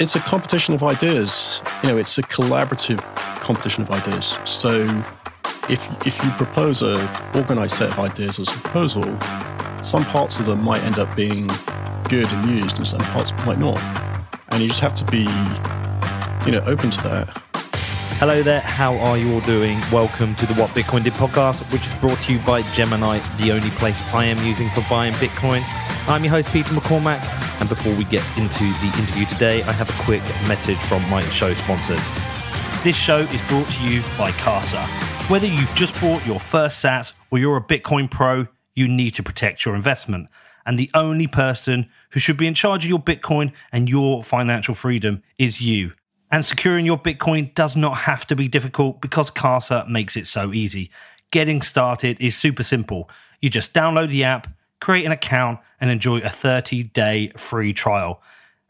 it's a competition of ideas. You know, it's a collaborative competition of ideas. So if if you propose a organized set of ideas as a proposal, some parts of them might end up being good and used, and some parts might not. And you just have to be, you know, open to that. Hello there, how are you all doing? Welcome to the What Bitcoin Did podcast, which is brought to you by Gemini, the only place I am using for buying Bitcoin. I'm your host, Peter McCormack, and before we get into the interview today, I have a quick message from my show sponsors. This show is brought to you by Casa. Whether you've just bought your first SATs or you're a Bitcoin pro, you need to protect your investment. And the only person who should be in charge of your Bitcoin and your financial freedom is you. And securing your Bitcoin does not have to be difficult because Casa makes it so easy. Getting started is super simple. You just download the app, create an account, and enjoy a 30 day free trial.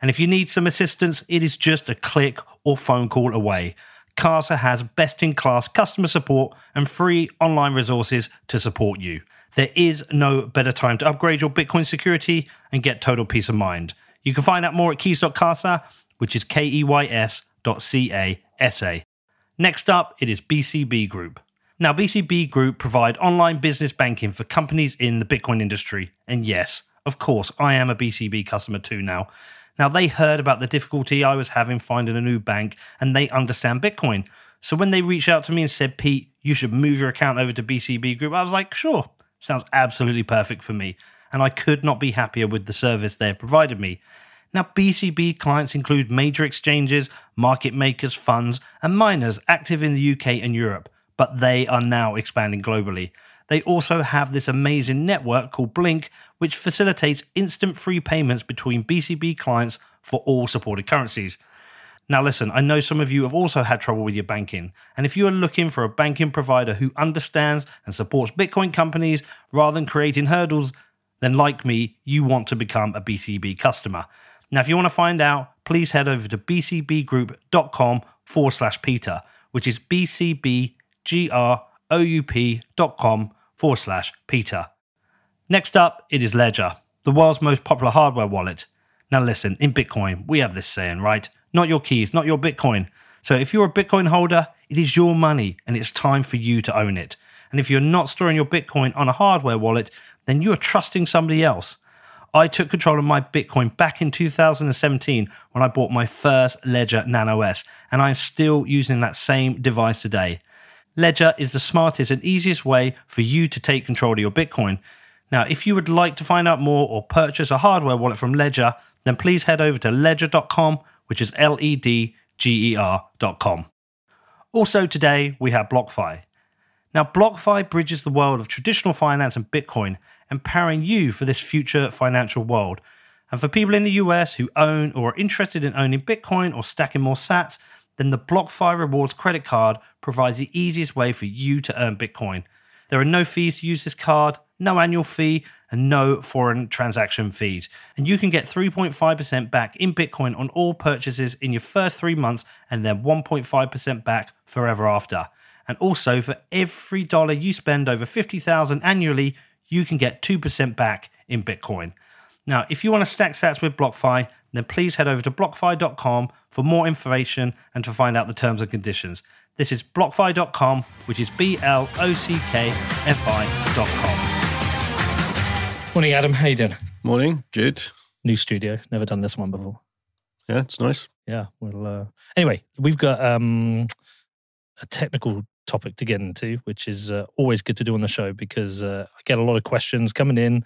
And if you need some assistance, it is just a click or phone call away. Casa has best in class customer support and free online resources to support you. There is no better time to upgrade your Bitcoin security and get total peace of mind. You can find out more at keys.casa, which is K E Y S .casa. Next up, it is BCB Group. Now, BCB Group provide online business banking for companies in the Bitcoin industry. And yes, of course, I am a BCB customer too now. Now, they heard about the difficulty I was having finding a new bank and they understand Bitcoin. So when they reached out to me and said, Pete, you should move your account over to BCB Group, I was like, sure, sounds absolutely perfect for me. And I could not be happier with the service they have provided me. Now, BCB clients include major exchanges, market makers, funds, and miners active in the UK and Europe, but they are now expanding globally. They also have this amazing network called Blink, which facilitates instant free payments between BCB clients for all supported currencies. Now, listen, I know some of you have also had trouble with your banking. And if you are looking for a banking provider who understands and supports Bitcoin companies rather than creating hurdles, then like me, you want to become a BCB customer. Now, if you want to find out, please head over to bcbgroup.com forward slash Peter, which is bcbgroup.com forward slash Peter. Next up, it is Ledger, the world's most popular hardware wallet. Now, listen, in Bitcoin, we have this saying, right? Not your keys, not your Bitcoin. So if you're a Bitcoin holder, it is your money and it's time for you to own it. And if you're not storing your Bitcoin on a hardware wallet, then you are trusting somebody else. I took control of my Bitcoin back in 2017 when I bought my first Ledger Nano S, and I'm still using that same device today. Ledger is the smartest and easiest way for you to take control of your Bitcoin. Now, if you would like to find out more or purchase a hardware wallet from Ledger, then please head over to ledger.com, which is L E D G E R.com. Also, today we have BlockFi. Now, BlockFi bridges the world of traditional finance and Bitcoin empowering you for this future financial world. And for people in the US who own or are interested in owning Bitcoin or stacking more sats, then the BlockFi Rewards credit card provides the easiest way for you to earn Bitcoin. There are no fees to use this card, no annual fee, and no foreign transaction fees. And you can get 3.5% back in Bitcoin on all purchases in your first three months and then 1.5% back forever after. And also, for every dollar you spend over 50,000 annually, you can get 2% back in Bitcoin. Now, if you want to stack sats with BlockFi, then please head over to blockfi.com for more information and to find out the terms and conditions. This is blockfi.com, which is B L O C K F I.com. Morning, Adam. How you doing? Morning. Good. New studio. Never done this one before. Yeah, it's nice. Yeah. Well, uh, anyway, we've got um, a technical topic to get into, which is uh, always good to do on the show because uh, I get a lot of questions coming in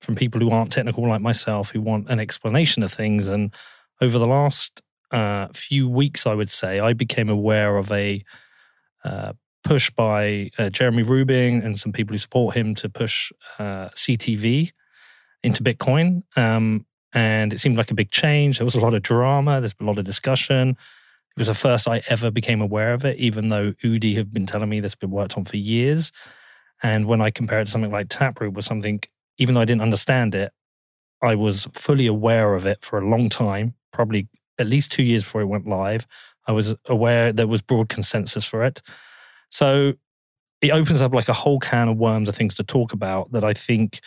from people who aren't technical like myself who want an explanation of things. And over the last uh, few weeks, I would say, I became aware of a uh, push by uh, Jeremy Rubin and some people who support him to push uh, CTV into Bitcoin. Um, and it seemed like a big change. There was a lot of drama, there's a lot of discussion. It was the first I ever became aware of it, even though Udi have been telling me this has been worked on for years. And when I compare it to something like Taproot was something, even though I didn't understand it, I was fully aware of it for a long time, probably at least two years before it went live. I was aware there was broad consensus for it. So it opens up like a whole can of worms of things to talk about that I think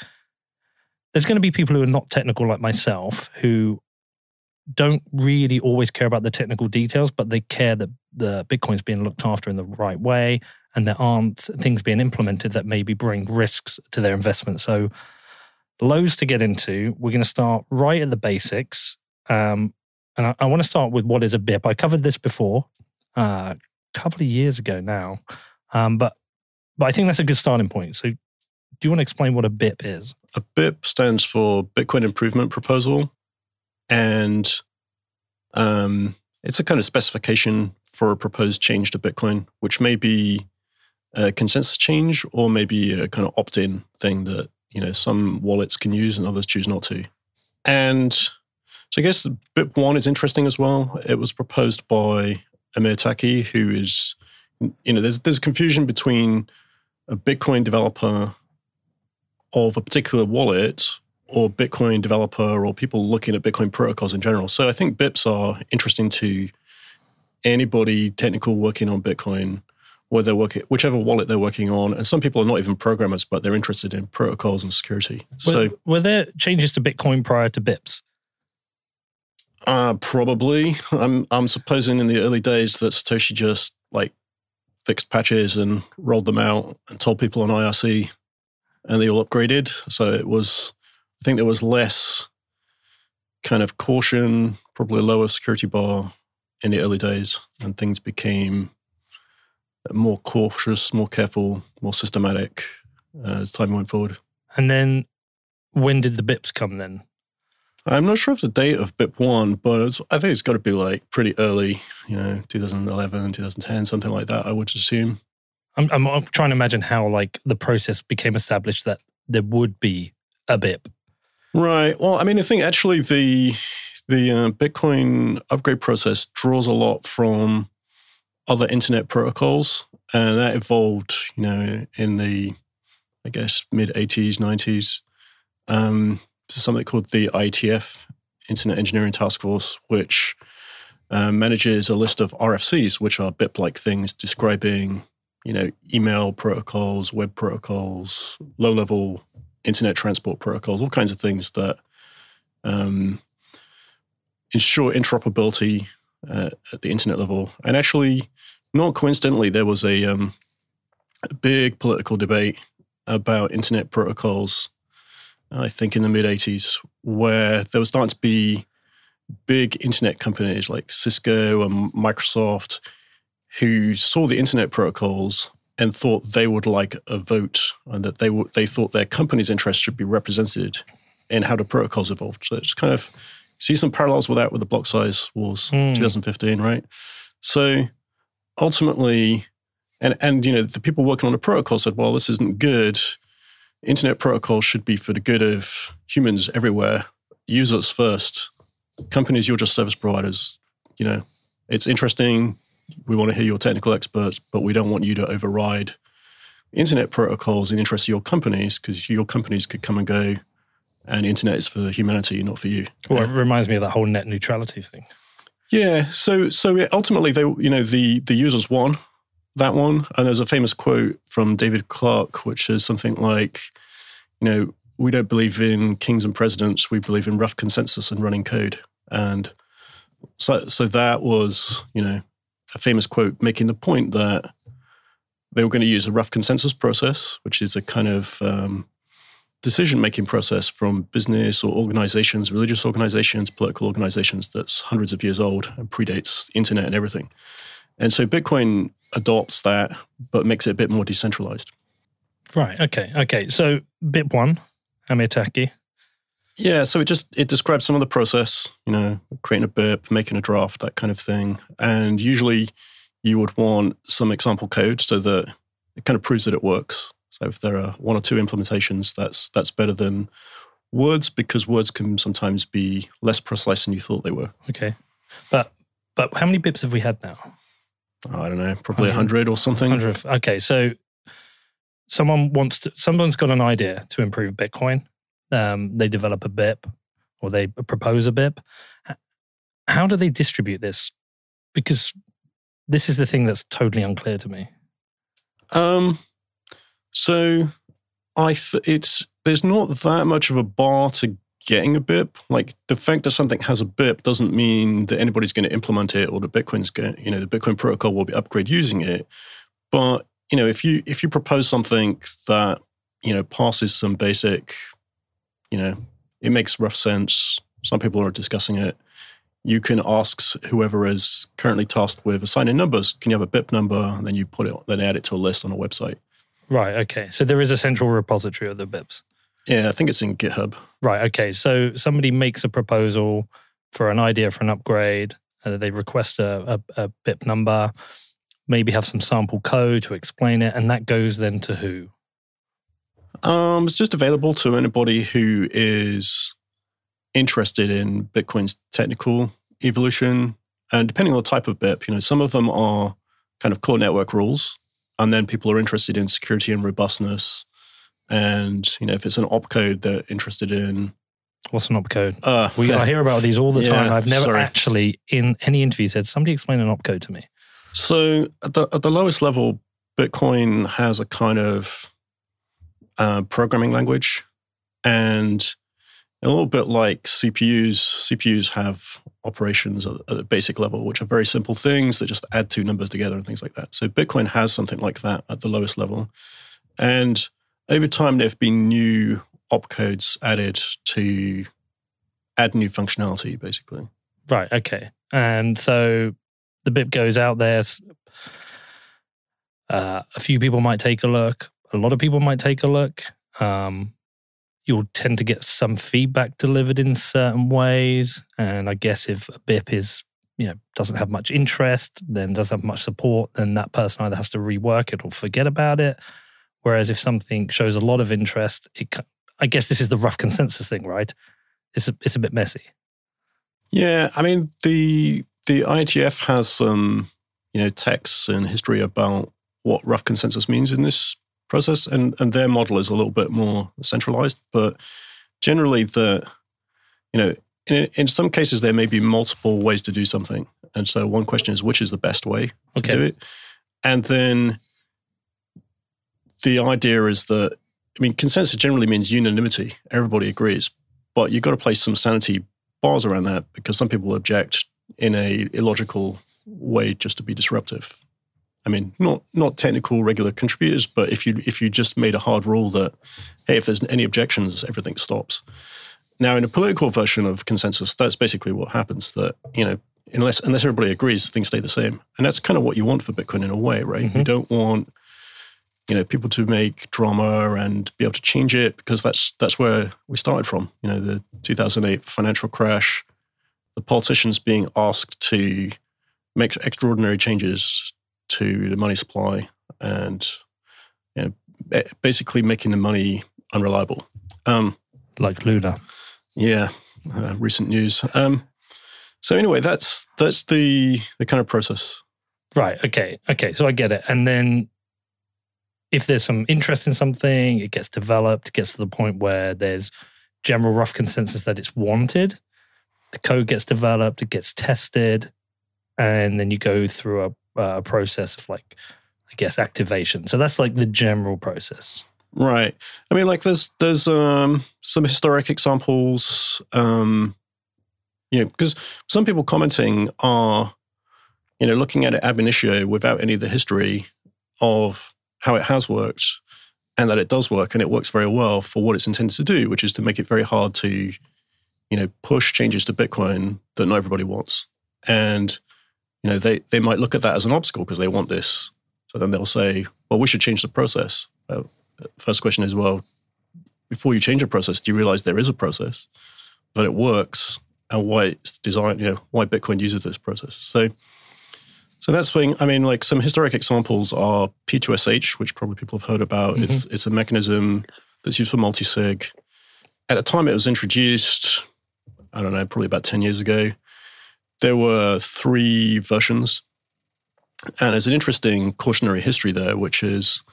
there's going to be people who are not technical like myself who don't really always care about the technical details, but they care that the Bitcoin's being looked after in the right way and there aren't things being implemented that maybe bring risks to their investment. So, loads to get into. We're going to start right at the basics. Um, and I, I want to start with what is a BIP. I covered this before uh, a couple of years ago now, um, but but I think that's a good starting point. So, do you want to explain what a BIP is? A BIP stands for Bitcoin Improvement Proposal, and um, it's a kind of specification for a proposed change to Bitcoin, which may be a consensus change or maybe a kind of opt-in thing that you know some wallets can use and others choose not to. And so I guess BIP one is interesting as well. It was proposed by Amir Taaki, who is you know there's there's confusion between a Bitcoin developer of a particular wallet or Bitcoin developer or people looking at Bitcoin protocols in general. So I think BIPs are interesting to anybody technical working on Bitcoin, where they're working, whichever wallet they're working on. And some people are not even programmers, but they're interested in protocols and security. Were, so were there changes to Bitcoin prior to BIPs? Uh, probably. I'm I'm supposing in the early days that Satoshi just like fixed patches and rolled them out and told people on IRC and they all upgraded. So it was I think there was less kind of caution, probably lower security bar in the early days, and things became more cautious, more careful, more systematic uh, as time went forward. And then when did the BIPs come then? I'm not sure of the date of BIP one, but I think it's got to be like pretty early, you know, 2011, 2010, something like that. I would assume. I'm, I'm, I'm trying to imagine how like the process became established that there would be a BIP. Right. Well, I mean, I think actually the the uh, Bitcoin upgrade process draws a lot from other internet protocols, and that evolved, you know, in the I guess mid '80s, '90s. Um, something called the IETF, Internet Engineering Task Force, which um, manages a list of RFCs, which are BIP-like things describing, you know, email protocols, web protocols, low-level internet transport protocols, all kinds of things that um, ensure interoperability uh, at the internet level. And actually, not coincidentally, there was a, um, a big political debate about internet protocols I think in the mid 80s, where there was starting to be big internet companies like Cisco and Microsoft who saw the internet protocols and thought they would like a vote and that they w- they thought their company's interests should be represented in how the protocols evolved. So it's kind of see some parallels with that with the block size wars mm. 2015, right? So ultimately, and and you know the people working on the protocol said, well, this isn't good internet protocol should be for the good of humans everywhere, users first. Companies, you're just service providers. You know, it's interesting. We want to hear your technical experts, but we don't want you to override internet protocols in interest of your companies because your companies could come and go, and internet is for humanity, not for you. Well, it reminds me of that whole net neutrality thing. Yeah. So, so ultimately, they, you know, the the users won that one. And there's a famous quote from David Clark, which is something like, you know, we don't believe in kings and presidents. We believe in rough consensus and running code. And so, so that was, you know, a famous quote making the point that they were going to use a rough consensus process, which is a kind of um, decision making process from business or organizations, religious organizations, political organizations that's hundreds of years old and predates internet and everything. And so Bitcoin adopts that, but makes it a bit more decentralized. Right. Okay. Okay. So BIP one, Amir Taaki. Yeah. So it just it describes some of the process, you know, creating a BIP, making a draft, that kind of thing. And usually you would want some example code so that it kind of proves that it works. So if there are one or two implementations, that's that's better than words because words can sometimes be less precise than you thought they were. Okay. But but how many BIPs have we had now? I don't know, probably 100 or something. 100. Okay, so someone wants to, someone's got an idea to improve Bitcoin. Um, they develop a BIP or they propose a BIP. How do they distribute this? Because this is the thing that's totally unclear to me. Um, so I th- it's there's not that much of a bar to getting a BIP. Like the fact that something has a BIP doesn't mean that anybody's going to implement it or the Bitcoin's going, you know, the Bitcoin protocol will be upgrade using it. But you know, if you if you propose something that you know passes some basic, you know, it makes rough sense. Some people are discussing it. You can ask whoever is currently tasked with assigning numbers, can you have a BIP number? And then you put it, then add it to a list on a website. Right. Okay. So there is a central repository of the BIPs. Yeah, I think it's in GitHub. Right. Okay. So somebody makes a proposal for an idea for an upgrade. Uh, they request a, a, a BIP number, maybe have some sample code to explain it, and that goes then to who? Um, it's just available to anybody who is interested in Bitcoin's technical evolution. And depending on the type of BIP, you know, some of them are kind of core network rules. And then people are interested in security and robustness. And, you know, if it's an opcode they're interested in. What's an opcode? Uh, We, I hear about these all the time. Yeah, I've never sorry. actually, in any interview, said, somebody explain an opcode to me. So at the, at the lowest level, Bitcoin has a kind of uh, programming language, and a little bit like CPUs. CPUs have operations at, at a basic level, which are very simple things that just add two numbers together and things like that. So Bitcoin has something like that at the lowest level, and over time there have been new opcodes added to add new functionality, basically. Right. Okay. And so the BIP goes out there. Uh, a few people might take a look. A lot of people might take a look. Um, you'll tend to get some feedback delivered in certain ways. And I guess if a BIP is, you know, doesn't have much interest, then doesn't have much support, then that person either has to rework it or forget about it. Whereas if something shows a lot of interest, it, I guess this is the rough consensus thing, right? It's a, it's a bit messy. Yeah, I mean the the IETF has some you know texts and history about what rough consensus means in this process, and and their model is a little bit more centralized, but generally the you know in in some cases there may be multiple ways to do something, and so one question is which is the best way to do it, and then the idea is that I mean consensus generally means unanimity, everybody agrees, but you've got to place some sanity bars around that because some people object in a illogical way just to be disruptive. I mean, not not technical regular contributors, but if you if you just made a hard rule that hey, if there's any objections, everything stops. Now, in a political version of consensus, that's basically what happens. That you know, unless unless everybody agrees, things stay the same, and that's kind of what you want for Bitcoin in a way, right? You Mhm. don't want you know people to make drama and be able to change it because that's that's where we started from. You know, the 2008 financial crash, the politicians being asked to make extraordinary changes to the money supply and you know, basically making the money unreliable. Um, Like Luna. yeah, uh, recent news. Um, so anyway, that's that's the the kind of process. Right. Okay. Okay. So I get it. And then if there's some interest in something, it gets developed, gets to the point where there's general rough consensus that it's wanted. The code gets developed, it gets tested, and then you go through a, a process of like, I guess, activation. So that's like the general process. Right. I mean, like there's there's um, some historic examples. Um, you know, because some people commenting are, you know, looking at it ab initio without any of the history of how it has worked and that it does work and it works very well for what it's intended to do, which is to make it very hard to, you know, push changes to Bitcoin that not everybody wants. And, you know, they, they might look at that as an obstacle because they want this. So then they'll say, well, we should change the process. Uh, first question is, well, before you change a process, do you realize there is a process, but it works and why it's designed, you know, why Bitcoin uses this process. So, so that's thing. I mean, like some historic examples are P2SH, which probably people have heard about. It's it's a mechanism that's used for multi-sig. At the time it was introduced, I don't know, probably about 10 years ago, there were three versions. And there's an interesting cautionary history there, which is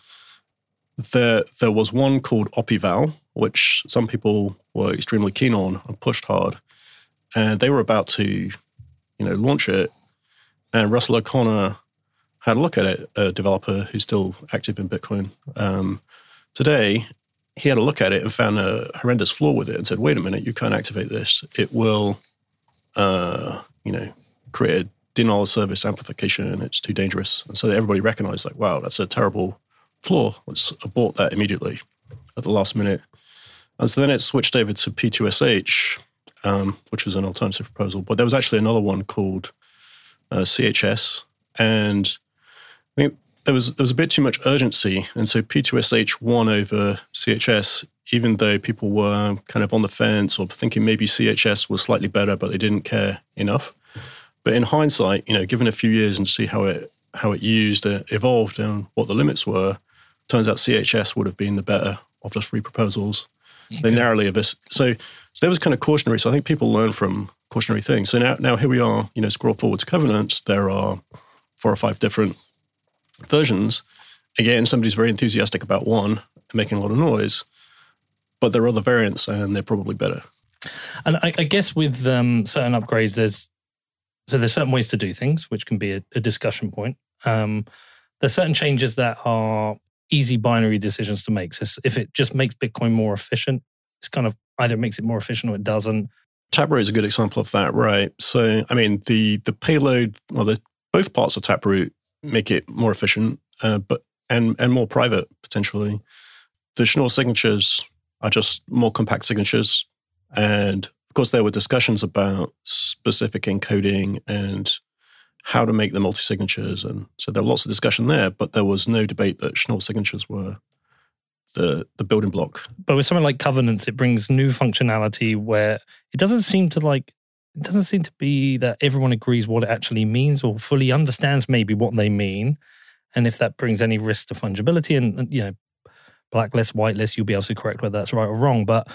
there there was one called OP_EVAL, which some people were extremely keen on and pushed hard. And they were about to, you know, launch it. And Russell O'Connor had a look at it, a developer who's still active in Bitcoin um, today. He had a look at it and found a horrendous flaw with it and said, wait a minute, you can't activate this. It will, uh, you know, create a denial of service amplification. It's too dangerous. And so everybody recognized, like, wow, that's a terrible flaw. Let's abort that immediately at the last minute. And so then it switched over to P2SH, um, which was an alternative proposal. But there was actually another one called uh, CHV. And I think there was there was a bit too much urgency, and so P2SH won over CHV, even though people were kind of on the fence or thinking maybe CHV was slightly better, but they didn't care enough. But in hindsight, you know, given a few years and see how it how it used, uh, evolved, and what the limits were, turns out CHV would have been the better of the three proposals. Okay. They narrowly of So, so there was kind of cautionary. So I think people learn from cautionary things. So now, now here we are. You know, scroll forward to covenants. There are four or five different versions. Again, somebody's very enthusiastic about one and making a lot of noise, but there are other variants and they're probably better. And I, I guess with um, certain upgrades, there's so there's certain ways to do things, which can be a, a discussion point. Um, there's certain changes that are easy binary decisions to make. So if it just makes Bitcoin more efficient, it's kind of either it makes it more efficient or it doesn't. Taproot is a good example of that, right? So, I mean, the the payload, well, there's both parts of Taproot make it more efficient, uh, but and and more private potentially. The Schnorr signatures are just more compact signatures, and of course there were discussions about specific encoding and how to make the multi signatures, and so there was lots of discussion there. But there was no debate that Schnorr signatures were the the building block. But with something like covenants, it brings new functionality where it doesn't seem to like it doesn't seem to be that everyone agrees what it actually means or fully understands maybe what they mean. And if that brings any risk to fungibility and, you know, blacklist, whitelist, you'll be able to correct whether that's right or wrong. But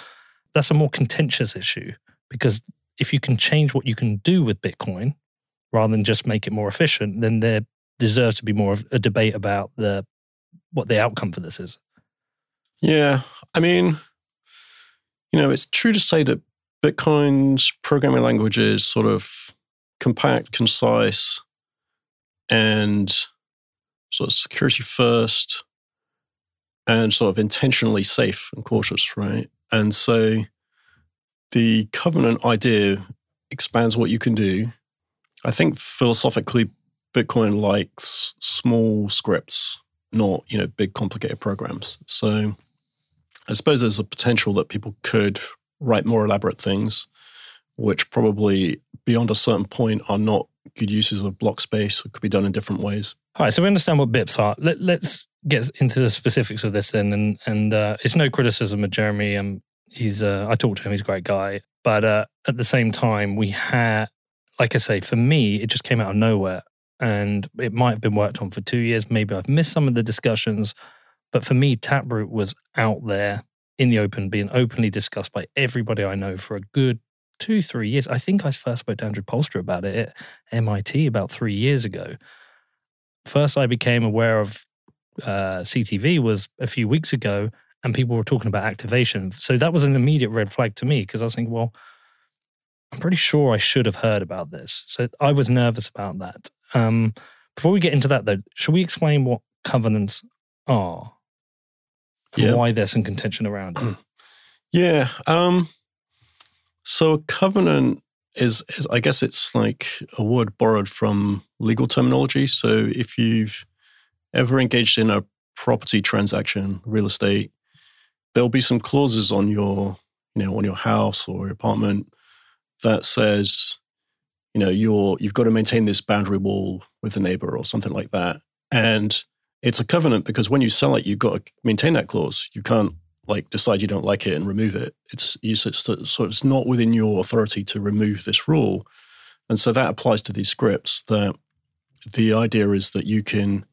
that's a more contentious issue because if you can change what you can do with Bitcoin rather than just make it more efficient, then there deserves to be more of a debate about the what the outcome for this is. Yeah. I mean, you know, it's true to say that Bitcoin's programming language is sort of compact, concise, and sort of security first and sort of intentionally safe and cautious, right? And so the covenant idea expands what you can do. I think philosophically, Bitcoin likes small scripts, not, you know, big complicated programs. So I suppose there's a potential that people could write more elaborate things, which probably beyond a certain point are not good uses of block space. It could be done in different ways. All right, so we understand what BIPs are. Let, us get into the specifics of this then. And and uh, it's no criticism of Jeremy. Um, he's uh, I talked to him. He's a great guy. But uh, at the same time, we had, like I say, for me, it just came out of nowhere, and it might have been worked on for two years. Maybe I've missed some of the discussions, but for me, Taproot was out there in the open, being openly discussed by everybody I know for a good two, three years. I think I first spoke to Andrew Poelstra about it at MIT about three years ago. First, I became aware of uh, CTV was a few weeks ago, and people were talking about activation. So that was an immediate red flag to me because I was thinking, well, I'm pretty sure I should have heard about this. So I was nervous about that. Um, before we get into that, though, should we explain what covenants are? Yeah. why there's some contention around it. Yeah. Um, so a covenant is, is, I guess it's like a word borrowed from legal terminology. So if you've ever engaged in a property transaction, real estate, there'll be some clauses on your, you know, on your house or your apartment that says, you know, you're you've got to maintain this boundary wall with the neighbor or something like that. And it's a covenant because when you sell it, you've got to maintain that clause. You can't like decide you don't like it and remove it. It's you, so, it's not within your authority to remove this rule, and so that applies to these scripts. That the idea is that you can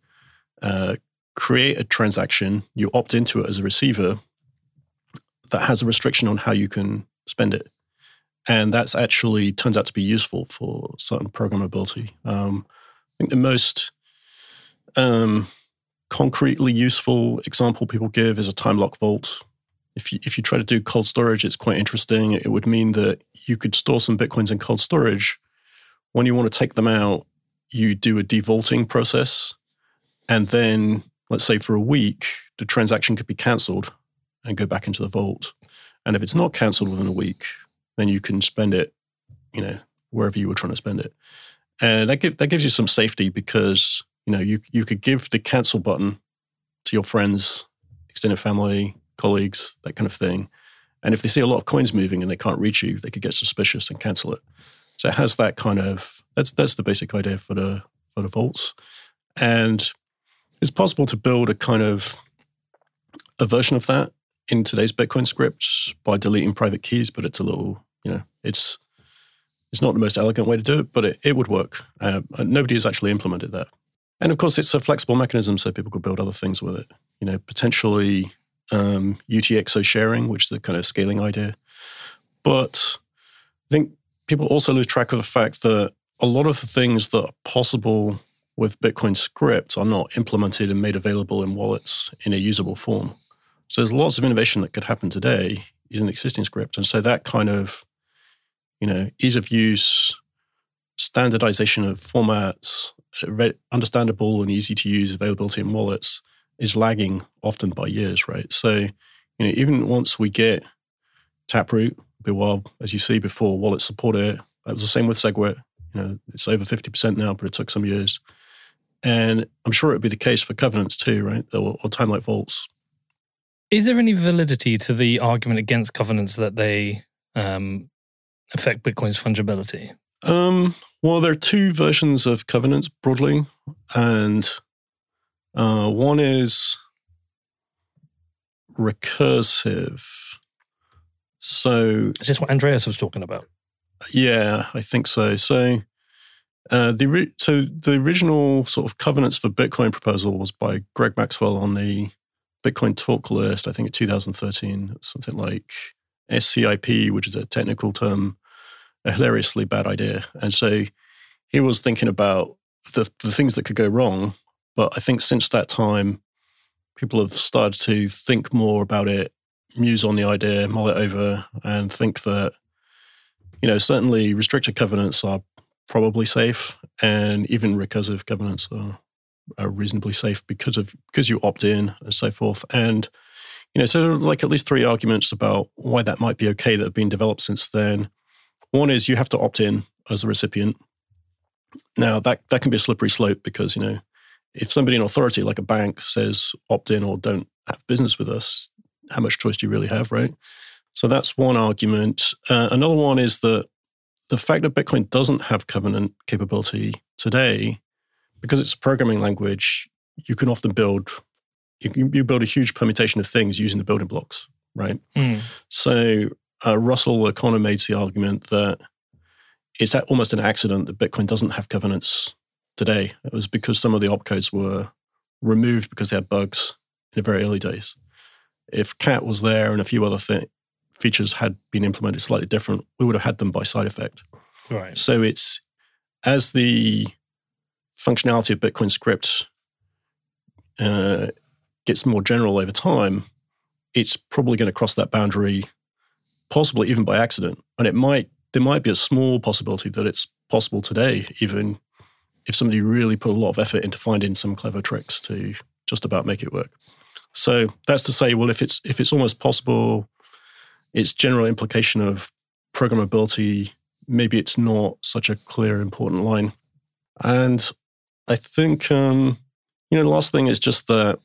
uh, create a transaction, you opt into it as a receiver that has a restriction on how you can spend it, and that's actually turns out to be useful for certain programmability. Um, I think the most um, concretely useful example people give is a time lock vault. If you, if you try to do cold storage, it's quite interesting. It would mean that you could store some Bitcoins in cold storage. When you want to take them out, you do a devaulting process. And then, let's say for a week, the transaction could be canceled and go back into the vault. And if it's not cancelled within a week, then you can spend it, you know, wherever you were trying to spend it. And that, give, that gives you some safety because, you know, you, you could give the cancel button to your friends, extended family, colleagues, that kind of thing. And if they see a lot of coins moving and they can't reach you, they could get suspicious and cancel it. So it has that kind of that's that's the basic idea for the for the vaults. And it's possible to build a kind of a version of that in today's Bitcoin scripts by deleting private keys, but it's a little, you know, it's it's not the most elegant way to do it, but it, it would work. Uh, nobody has actually implemented that. And of course, it's a flexible mechanism, so people could build other things with it. You know, potentially um, UTXO sharing, which is the kind of scaling idea. But I think people also lose track of the fact that a lot of the things that are possible with Bitcoin script are not implemented and made available in wallets in a usable form. So there's lots of innovation that could happen today using existing script. And so that kind of, you know, ease of use, standardization of formats, understandable and easy to use availability in wallets is lagging often by years, right? So, you know, even once we get Taproot, be a while, as you see before, wallets support it. That was the same with SegWit. You know, it's over 50% now, but it took some years. And I'm sure it would be the case for covenants too, right? Or, or time like vaults. Is there any validity to the argument against covenants that they um, affect Bitcoin's fungibility? Um, well, there are two versions of covenants broadly, and uh, one is recursive. So, is this what Andreas was talking about? Yeah, I think so. So, uh, the so the original sort of covenants for Bitcoin proposal was by Greg Maxwell on the Bitcoin talk list. I think in 2013, something like SCIP, which is a technical term, a hilariously bad idea. And so he was thinking about the the things that could go wrong. But I think since that time, people have started to think more about it, muse on the idea, mull it over, and think that you know certainly restricted covenants are probably safe, and even recursive covenants are, are reasonably safe because of because you opt in and so forth. And you know, so like at least three arguments about why that might be okay that have been developed since then. One is you have to opt in as a recipient. Now that that can be a slippery slope because you know if somebody in authority like a bank says opt in or don't have business with us, how much choice do you really have, right? So that's one argument. Uh, another one is that the fact that Bitcoin doesn't have covenant capability today, because it's a programming language, you can often build you, you build a huge permutation of things using the building blocks, right? Mm. So uh, Russell O'Connor made the argument that it's almost an accident that Bitcoin doesn't have covenants today. It was because some of the opcodes were removed because they had bugs in the very early days. If CAT was there and a few other things features had been implemented slightly different, we would have had them by side effect. Right. So it's as the functionality of Bitcoin script uh, gets more general over time, it's probably going to cross that boundary, possibly even by accident. And it might there might be a small possibility that it's possible today, even if somebody really put a lot of effort into finding some clever tricks to just about make it work. So that's to say, well, if it's if it's almost possible, its general implication of programmability, maybe it's not such a clear, important line. And I think, um, you know, the last thing is just that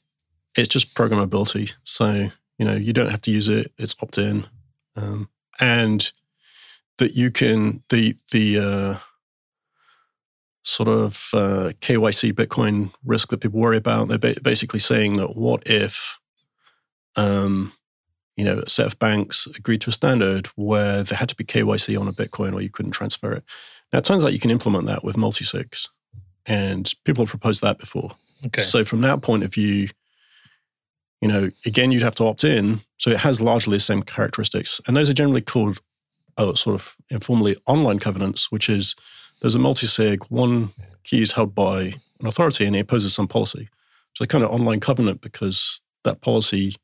it's just programmability. So, you know, you don't have to use it, it's opt in. Um, and that you can, the, the, uh, sort of uh, KYC Bitcoin risk that people worry about. They're ba- basically saying that what if um, you know, a set of banks agreed to a standard where there had to be KYC on a Bitcoin or you couldn't transfer it. Now, it turns out you can implement that with multi-sigs, and people have proposed that before. Okay. So, from that point of view, you know, again, you'd have to opt in. So, it has largely the same characteristics. And those are generally called oh, sort of informally online covenants, which is there's a multi-sig, one key is held by an authority and it imposes some policy. So, kind of online covenant because that policy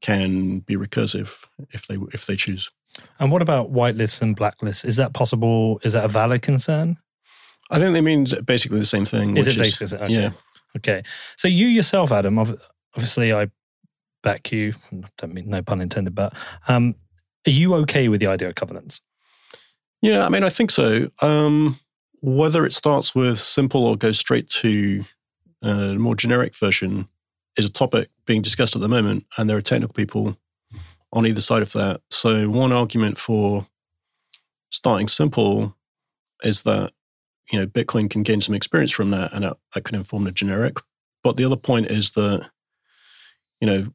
can be recursive if they if they choose. And what about whitelists and blacklists? Is that possible? Is that a valid concern? I think they mean basically the same thing. Is it basically? Is, okay. Yeah. Okay. So you yourself, Adam, obviously, I back you. I don't mean no pun intended, but um, are you okay with the idea of covenants? Yeah, I mean, I think so. Um, whether it starts with simple or goes straight to a more generic version is a topic being discussed at the moment, and there are technical people on either side of that. So, one argument for starting simple is that you know Bitcoin can gain some experience from that, and that, that can inform the generic. But the other point is that you know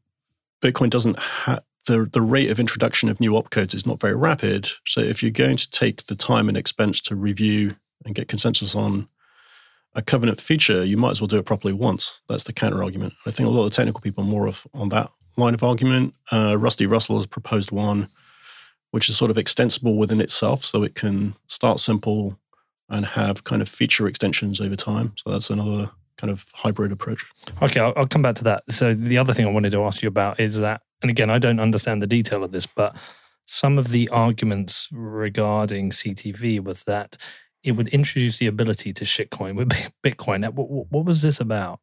Bitcoin doesn't have the the rate of introduction of new opcodes is not very rapid. So if you're going to take the time and expense to review and get consensus on a covenant feature, you might as well do it properly once. That's the counter argument. I think a lot of technical people are more of on that line of argument. Uh, Rusty Russell has proposed one which is sort of extensible within itself, so it can start simple and have kind of feature extensions over time. So that's another kind of hybrid approach. Okay, I'll, I'll come back to that. So the other thing I wanted to ask you about is that, and again, I don't understand the detail of this, but some of the arguments regarding CTV was that it would introduce the ability to shitcoin with Bitcoin. What, what was this about?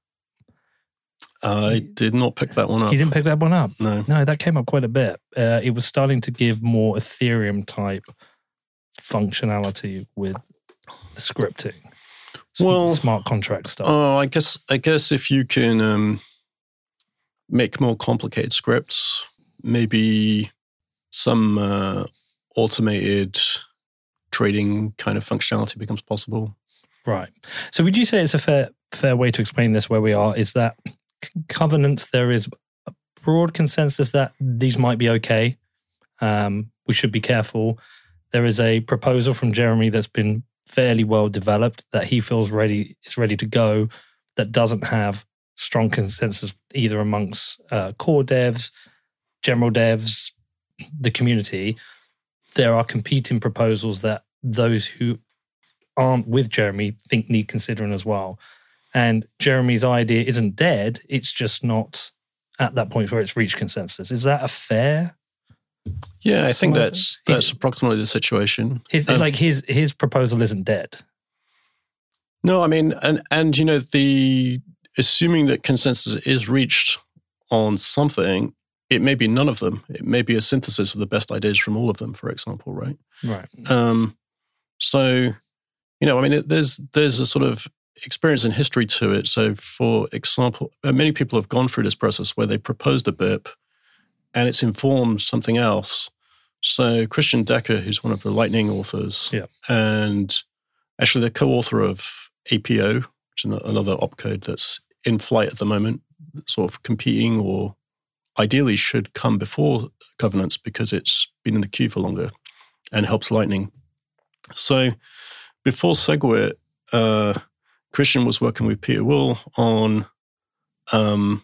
I did not pick that one up. You didn't pick that one up? No. No, that came up quite a bit. Uh, it was starting to give more Ethereum type functionality with scripting. Well, smart contract stuff. Oh, I guess I guess if you can um, make more complicated scripts, maybe some uh, automated trading kind of functionality becomes possible. Right. So would you say it's a fair fair way to explain this where we are is that covenants there is a broad consensus that these might be okay. Um, we should be careful. There is a proposal from Jeremy that's been fairly well developed that he feels ready is ready to go that doesn't have strong consensus either amongst uh, core devs, general devs, the community. There are competing proposals that those who aren't with Jeremy think need considering as well. And Jeremy's idea isn't dead; it's just not at that point where it's reached consensus. Is that a fair yeah, I think that's that's approximately the situation. His um, like his his proposal isn't dead. No, I mean, and and you know the assuming that consensus is reached on something, it may be none of them. It may be a synthesis of the best ideas from all of them, for example, right? Right. Um, so, you know, I mean, it, there's there's a sort of experience and history to it. So, for example, many people have gone through this process where they proposed a BIP and it's informed something else. So Christian Decker, who's one of the Lightning authors, yeah. and actually the co-author of APO, which is another opcode that's in flight at the moment, sort of competing or ideally should come before Covenants because it's been in the queue for longer and helps Lightning. So before SegWit, uh, Christian was working with Pieter Wuille on um,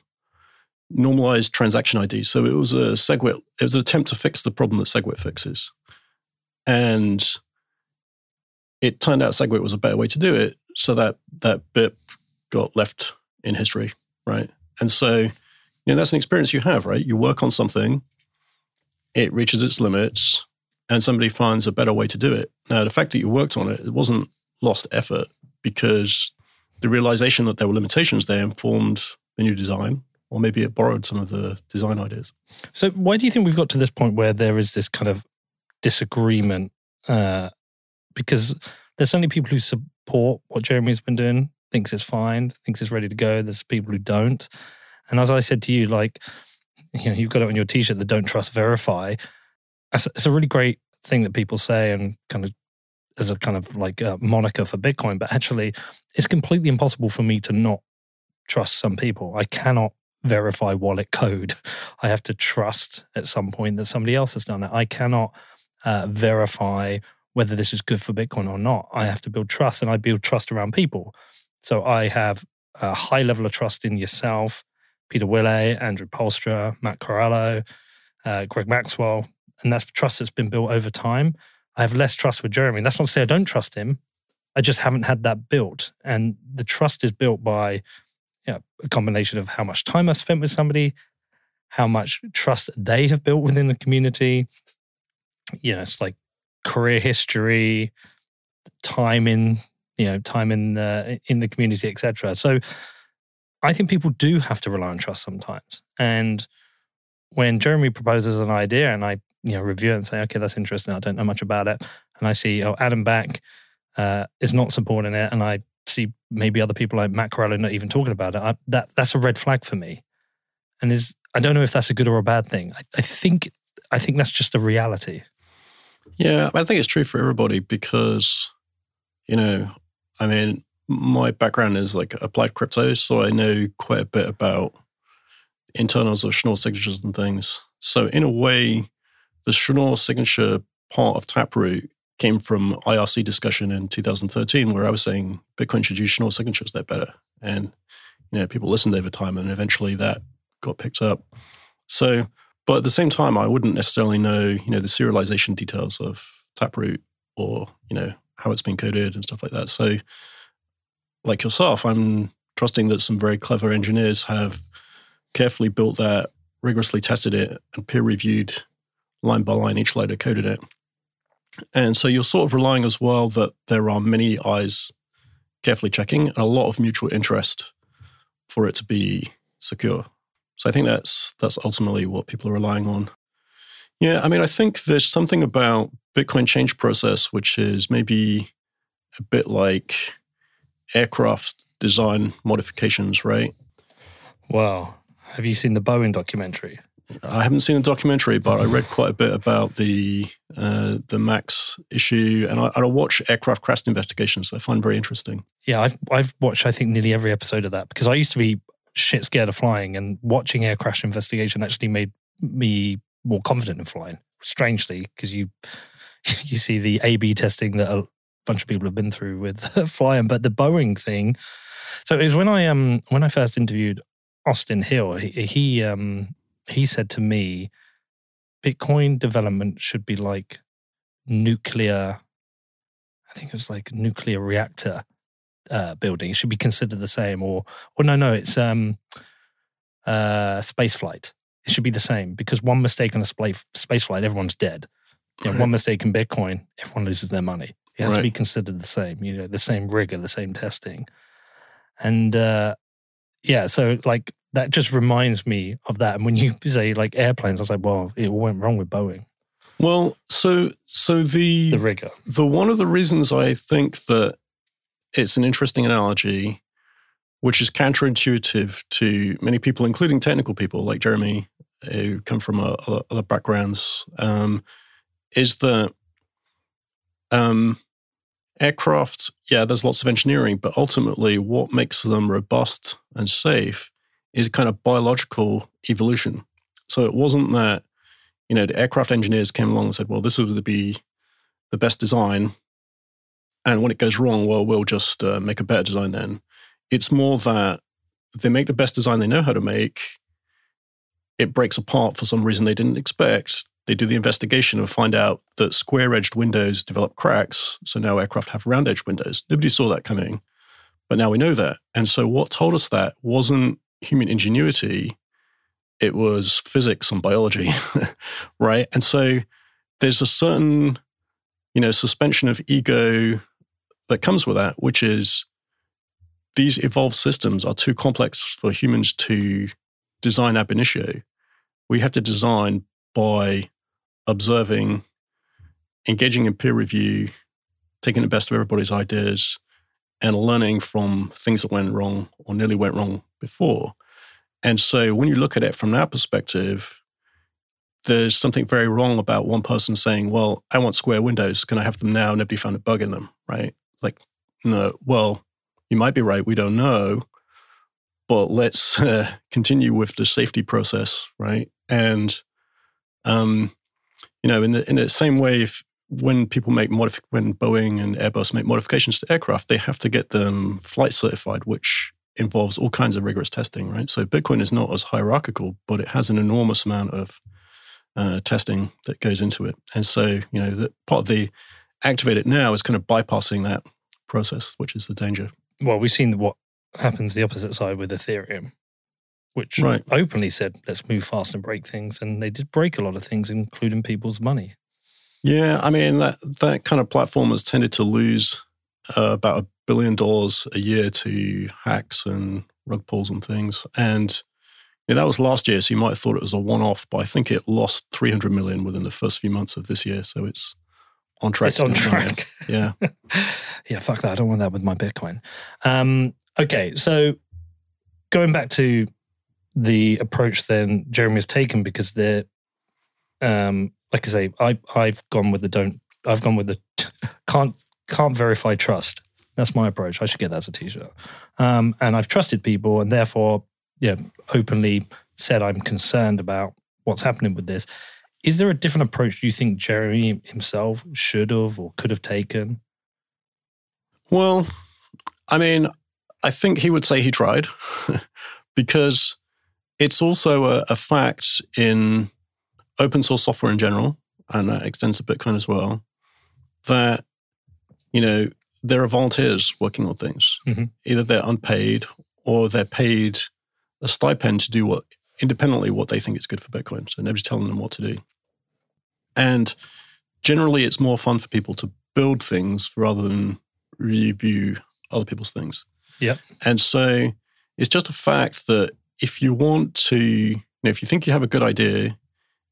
normalized transaction ID. So it was a SegWit, it was an attempt to fix the problem that SegWit fixes. And it turned out SegWit was a better way to do it. So that that BIP got left in history, right? And so, you know, that's an experience you have, right? You work on something, it reaches its limits, and somebody finds a better way to do it. Now, the fact that you worked on it, it wasn't lost effort because the realization that there were limitations there informed the new design or maybe it borrowed some of the design ideas. So, why do you think we've got to this point where there is this kind of disagreement? Uh, because there's certainly people who support what Jeremy's been doing, thinks it's fine, thinks it's ready to go. There's people who don't. And as I said to you, like, you know, you've got it on your t-shirt, that don't trust verify. It's a really great thing that people say and kind of as a kind of like a moniker for Bitcoin, but actually it's completely impossible for me to not trust some people. I cannot verify wallet code. I have to trust at some point that somebody else has done it. I cannot uh, verify whether this is good for Bitcoin or not. I have to build trust and I build trust around people. So I have a high level of trust in yourself, Pieter Wuille, Andrew Poelstra, Matt Corallo, uh, Greg Maxwell. And that's trust that's been built over time. I have less trust with Jeremy. That's not to say I don't trust him. I just haven't had that built. And the trust is built by you know, a combination of how much time I've spent with somebody, how much trust they have built within the community. You know, it's like career history, time in you know time in the in the community, etc. So I think people do have to rely on trust sometimes, and when Jeremy proposes an idea and I you know review it and say, okay, that's interesting. I don't know much about it, and I see oh Adam Back uh, is not supporting it, and I see maybe other people like Matt Corallo not even talking about it. I, that that's a red flag for me, and is I don't know if that's a good or a bad thing. I, I think I think that's just the reality. Yeah, I think it's true for everybody because, you know, I mean, my background is like applied crypto, so I know quite a bit about internals of Schnorr signatures and things. So in a way, the Schnorr signature part of Taproot came from IRC discussion in 2013, where I was saying Bitcoin should use Schnorr signatures; they're better. And you know, people listened over time, and eventually that got picked up. So, but at the same time, I wouldn't necessarily know, you know, the serialization details of Taproot or you know how it's been coded and stuff like that. So, like yourself, I'm trusting that some very clever engineers have carefully built that, rigorously tested it, and peer reviewed line by line each loader coded it. And so you're sort of relying as well that there are many eyes carefully checking and a lot of mutual interest for it to be secure. So I think that's that's ultimately what people are relying on. Yeah, I mean, I think there's something about Bitcoin change process which is maybe a bit like aircraft design modifications, right? Wow. Have you seen the Boeing documentary? I haven't seen the documentary, but I read quite a bit about the uh, the Max issue, and I, I watch aircraft crash investigations. I find very interesting. Yeah, I've I've watched I think nearly every episode of that because I used to be shit scared of flying, and watching air crash investigation actually made me more confident in flying. Strangely, because you you see the A/B testing that a bunch of people have been through with flying, but the Boeing thing. So it was when I um when I first interviewed Austin Hill. He, he um he said to me, Bitcoin development should be like nuclear. I think it was like nuclear reactor uh, building. It should be considered the same, or or no, no, it's um uh space flight. It should be the same because one mistake on a space space flight, everyone's dead. You know, one mistake in Bitcoin, everyone loses their money. It has right. to be considered the same. You know, the same rigor, the same testing, and uh, yeah, so like that just reminds me of that. And when you say like airplanes, I was like, well, it went wrong with Boeing. Well, so so the the rigor. The one of the reasons I think that it's an interesting analogy, which is counterintuitive to many people, including technical people like Jeremy, who come from uh, other, other backgrounds, um, is that um, aircraft, yeah, there's lots of engineering, but ultimately, what makes them robust and safe is kind of biological evolution. So it wasn't that, you know, the aircraft engineers came along and said, well, this would be the best design. And when it goes wrong, well, we'll just uh, make a better design then. It's more that they make the best design they know how to make. It breaks apart for some reason they didn't expect. They do the investigation and find out that square edged windows develop cracks. So now aircraft have round edged windows. Nobody saw that coming. But now we know that. And so what told us that wasn't human ingenuity, it was physics and biology, right? And so there's a certain, you know, suspension of ego that comes with that, which is these evolved systems are too complex for humans to design ab initio. We have to design by observing, engaging in peer review, taking the best of everybody's ideas, and learning from things that went wrong or nearly went wrong before. And so when you look at it from that perspective, there's something very wrong about one person saying, Well, I want square windows. Can I have them now? Nobody found a bug in them, right? Like, no, well, you might be right. We don't know. But let's uh, continue with the safety process, right? And, um, you know, in the, in the same way, if, when people make modif- when Boeing and Airbus make modifications to aircraft, they have to get them flight certified, which involves all kinds of rigorous testing, right? So Bitcoin is not as hierarchical, but it has an enormous amount of uh, testing that goes into it. And so, you know, the, part of the activate it now is kind of bypassing that process, which is the danger. Well, we've seen what happens the opposite side with Ethereum, which right. openly said, let's move fast and break things. And they did break a lot of things, including people's money. Yeah, I mean, that, that kind of platform has tended to lose uh, about a billion dollars a year to hacks and rug pulls and things. And Yeah, that was last year, so you might have thought it was a one-off, but I think it lost 300 million within the first few months of this year. So it's on track. It's on track. Yeah. yeah, fuck that. I don't want that with my Bitcoin. Um, okay, so going back to the approach then Jeremy has taken because they're, um, like I say, I I've gone with the don't. I've gone with the can't can't verify trust. That's my approach. I should get that as a t-shirt. Um, and I've trusted people, and therefore, yeah, openly said I'm concerned about what's happening with this. Is there a different approach you think Jeremy himself should have or could have taken? Well, I mean, I think he would say he tried because it's also a, a, fact in open source software in general, and that extends to Bitcoin as well, that, you know, there are volunteers working on things. Mhm. Either they're unpaid or they're paid a stipend to do what independently what they think is good for Bitcoin. So nobody's telling them what to do. And generally, it's more fun for people to build things rather than review other people's things. Yep. And so it's just a fact that if you want to, you know, if you think you have a good idea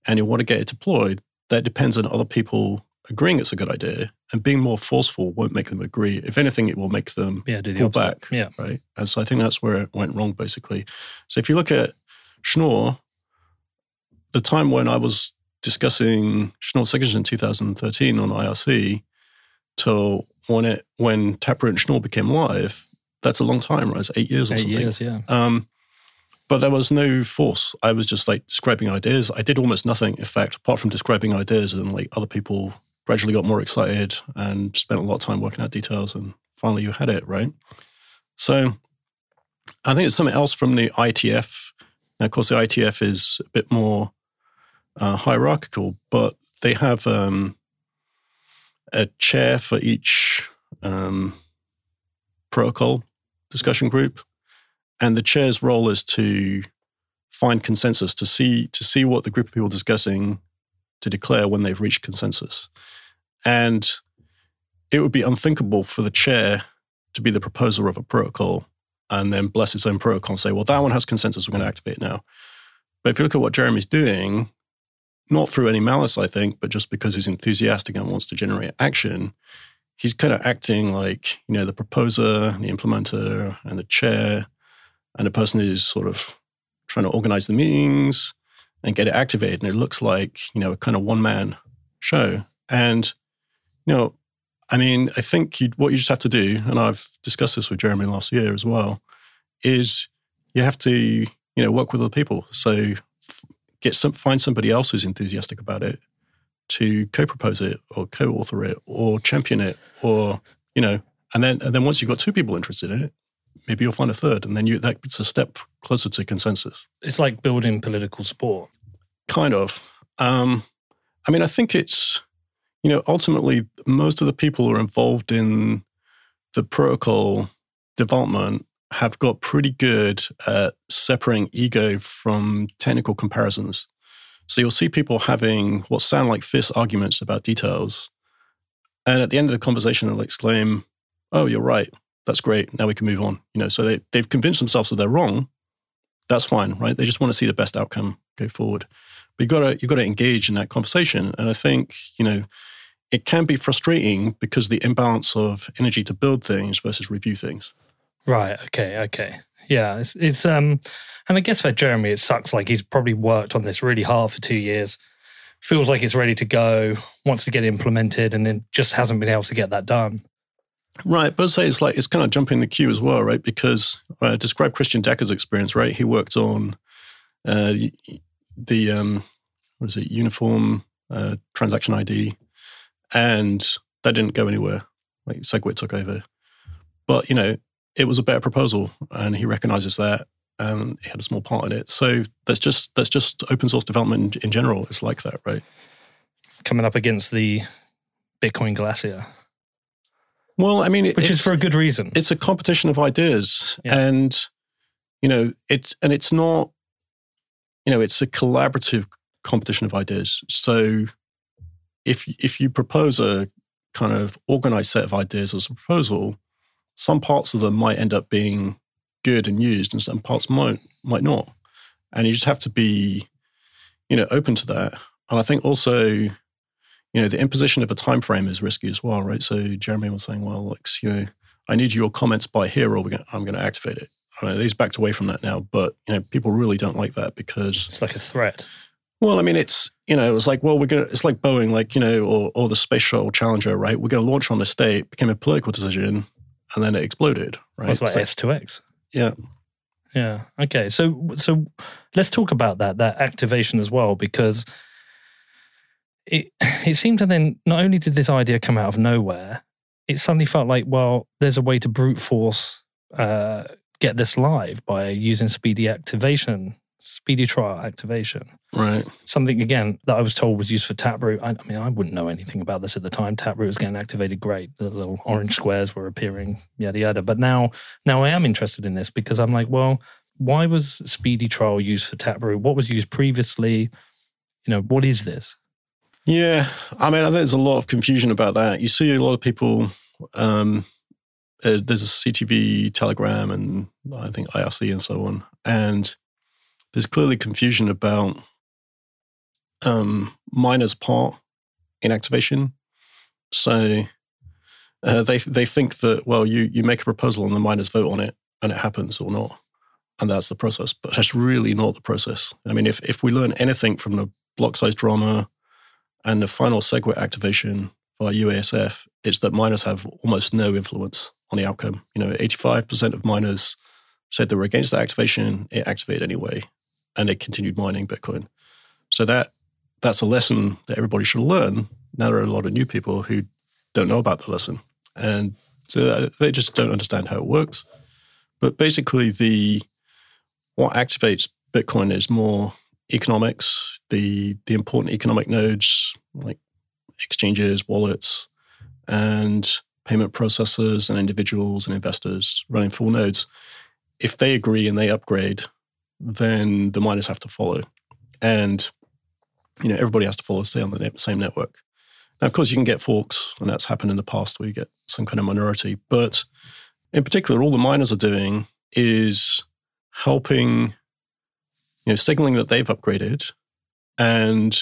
and you want to get it deployed, that depends on other people agreeing it's a good idea. And being more forceful won't make them agree. If anything, it will make them Yeah, do the pull opposite. back. Yeah. Right. And so I think that's where it went wrong, basically. So if you look at Schnorr, the time when I was discussing Schnorr signatures in 2013 on IRC till when it when Taproot and Schnorr became live, that's a long time, right? It's eight years or Eight something. years, yeah. Um, but there was no force. I was just like describing ideas. I did almost nothing, in fact, apart from describing ideas. And like other people gradually got more excited and spent a lot of time working out details. And finally, you had it, right? So I think it's something else from the IETF. Now, of course, the IETF is a bit more uh, hierarchical, but they have um, a chair for each um, protocol discussion group and the chair's role is to find consensus to see to see what the group of people discussing to declare when they've reached consensus and it would be unthinkable for the chair to be the proposer of a protocol and then bless its own protocol and say well that one has consensus we're going to activate it now but if you look at what jeremy's doing not through any malice i think but just because he's enthusiastic and wants to generate action he's kind of acting like you know the proposer the implementer and the chair and the person who's sort of trying to organize the meetings and get it activated. And it looks like, you know, a kind of one man show. And, you know, I mean, I think what you just have to do, and I've discussed this with Jeremy last year as well, is you have to, you know, work with other people. So get some, find somebody else who's enthusiastic about it to co-propose it or co-author it or champion it or, you know, and then, and then once you've got two people interested in it, maybe you'll find a third, and then you that's a step closer to consensus. It's like building political support. Kind of. Um, I mean, I think it's you know ultimately most of the people who are involved in the protocol development have got pretty good at separating ego from technical comparisons. So you'll see people having what sound like fist arguments about details, and at the end of the conversation, they'll exclaim, "Oh, you're right." that's great. Now we can move on. You know, so they, they've convinced themselves that they're wrong. That's fine, right? They just want to see the best outcome go forward. But you gotta you gotta engage in that conversation. And I think, you know, it can be frustrating because the imbalance of energy to build things versus review things. Right. Okay. Okay. Yeah. It's, it's um, and I guess for Jeremy, it sucks. Like he's probably worked on this really hard for two years, feels like it's ready to go, wants to get implemented, and then just hasn't been able to get that done. Right, but I'd say it's like it's kind of jumping the queue as well, right? Because uh, describe Christian Decker's experience, right? He worked on uh, the um, what is it, uniform uh, transaction ID, and that didn't go anywhere. Like SegWit took over, but you know it was a better proposal, and he recognizes that, and he had a small part in it. So that's just that's just open source development in, in general. It's like that, right? Coming up against the Bitcoin Glacier, Well, I mean, which is for a good reason. it's a competition of ideas Yeah. and you know it's and it's not you know it's a collaborative competition of ideas so if if you propose a kind of organized set of ideas as a proposal some parts of them might end up being good and used and some parts might might not and you just have to be, you know, open to that. And I think also, you know, the imposition of a time frame is risky as well, right? So Jeremy was saying, well, like, you know, I need your comments by here, or I'm going to activate it. I mean, he's backed away from that now, but you know, people really don't like that because It's like a threat. well, I mean, it's you know, it's like well, we're gonna, it's like Boeing, like you know, or or the space shuttle Challenger, right? We're going to launch on this. It became a political decision, and then it exploded, right? It's like S2X. yeah, Yeah. Okay. So so let's talk about that that activation as well because it it seemed to then not only did this idea come out of nowhere, it suddenly felt like well, there's a way to brute force uh, get this live by using speedy activation, speedy trial activation. right. Something again that I was told was used for Taproot. I, I mean, I wouldn't know anything about this at the time. Taproot was getting activated, great. The little orange squares were appearing, yada yada. But now, now I am interested in this because I'm like, well, why was speedy trial used for Taproot? What was used previously? You know, what is this? Yeah, I mean, I think there's a lot of confusion about that. You see a lot of people. Um, uh, there's a CTV, Telegram, and I think IRC and so on, and there's clearly confusion about um, miners' part in activation. So uh, they they think that well, you you make a proposal and the miners vote on it, and it happens or not, and that's the process. But that's really not the process. I mean, if if we learn anything from the block size drama and the final SegWit activation via UASF, it's that miners have almost no influence on the outcome. You know, 85% of miners said they were against the activation, it activated anyway, and they continued mining Bitcoin. So that that's a lesson that everybody should learn. Now there are a lot of new people who don't know about the lesson, and so they just don't understand how it works. But basically, the what activates Bitcoin is more economics, the the important economic nodes like exchanges, wallets, and payment processors and individuals and investors running full nodes. If they agree and they upgrade, then the miners have to follow, and you know everybody has to follow, stay on the same network. Now, of course, you can get forks, and that's happened in the past where you get some kind of minority. But in particular, all the miners are doing is helping you know, signaling that they've upgraded and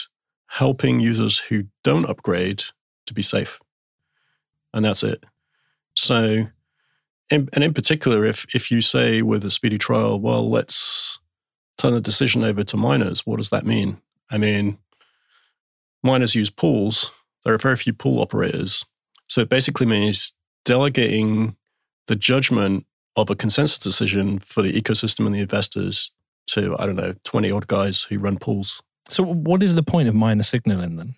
helping users who don't upgrade to be safe. And that's it. So, in, and in particular, if if you say with a speedy trial, well, let's turn the decision over to miners, what does that mean? I mean, miners use pools. There are very few pool operators. So it basically means delegating the judgment of a consensus decision for the ecosystem and the investors to I don't know twenty odd guys who run pools. So, what is the point of miner signaling then?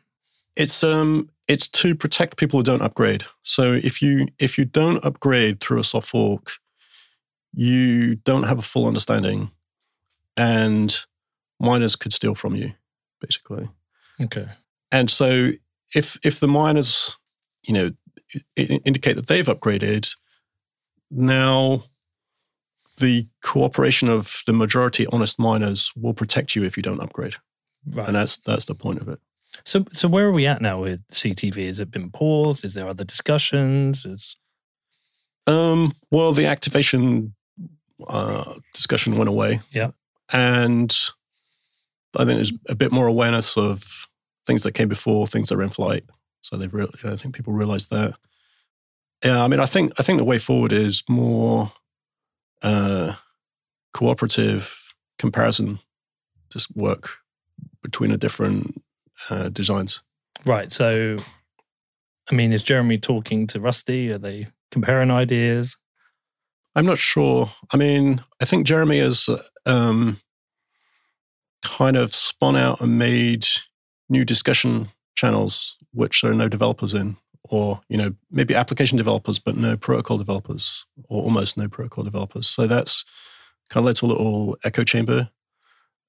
It's um it's to protect people who don't upgrade. So if you if you don't upgrade through a soft fork, you don't have a full understanding, and miners could steal from you, basically. Okay. And so if if the miners, you know, indicate that they've upgraded, now the cooperation of the majority honest miners will protect you if you don't upgrade. Right. And that's that's the point of it. So, so where are we at now with CTV? Has it been paused? Is there other discussions? Is Um, well, the activation uh, discussion went away. Yeah. And I think there's a bit more awareness of things that came before, things that are in flight. So they've really, I think people realize that. Yeah, I mean, I think I think the way forward is more uh, cooperative comparison, just work between the different uh, designs. right. So, I mean, is Jeremy talking to Rusty? Are they comparing ideas? I'm not sure. I mean, I think Jeremy has um, kind of spun out and made new discussion channels, which there are no developers in, or you know, maybe application developers, but no protocol developers, or almost no protocol developers. So that's kind of led to a little echo chamber.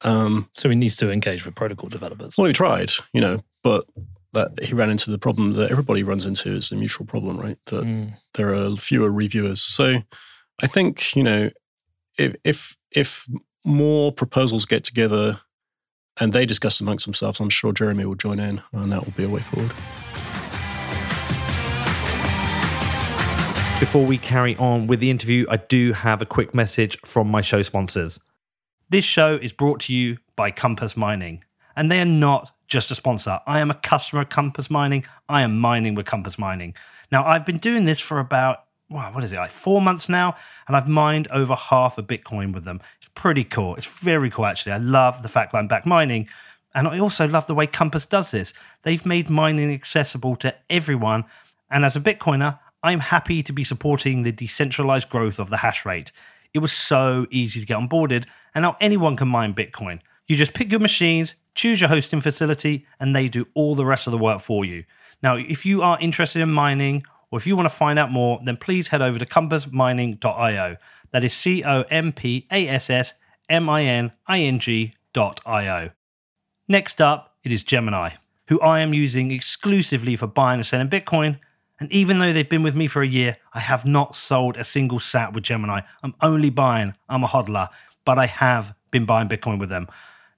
Um, So he needs to engage with protocol developers. well, he tried, you know, but that he ran into the problem that everybody runs into is a mutual problem, right? That Mm. there are fewer reviewers. So I think you know if if if more proposals get together and they discuss amongst themselves, I'm sure Jeremy will join in, and that will be a way forward. Before we carry on with the interview, I do have a quick message from my show sponsors. This show is brought to you by Compass Mining, and they are not just a sponsor. I am a customer of Compass Mining. I am mining with Compass Mining. Now, I've been doing this for about, wow, what is it, like four months now, and I've mined over half a Bitcoin with them. It's pretty cool. It's very cool, actually. I love the fact that I'm back mining. And I also love the way Compass does this. They've made mining accessible to everyone. And as a Bitcoiner, I'm happy to be supporting the decentralized growth of the hash rate. It was so easy to get onboarded, and now anyone can mine Bitcoin. You just pick your machines, choose your hosting facility, and they do all the rest of the work for you. Now, if you are interested in mining, or if you want to find out more, then please head over to compassmining.io. That is C O M P A S S M I N I N G.io. Next up, it is Gemini, who I am using exclusively for buying and selling Bitcoin. And even though they've been with me for a year, I have not sold a single sat with Gemini. I'm only buying, I'm a hodler, but I have been buying Bitcoin with them.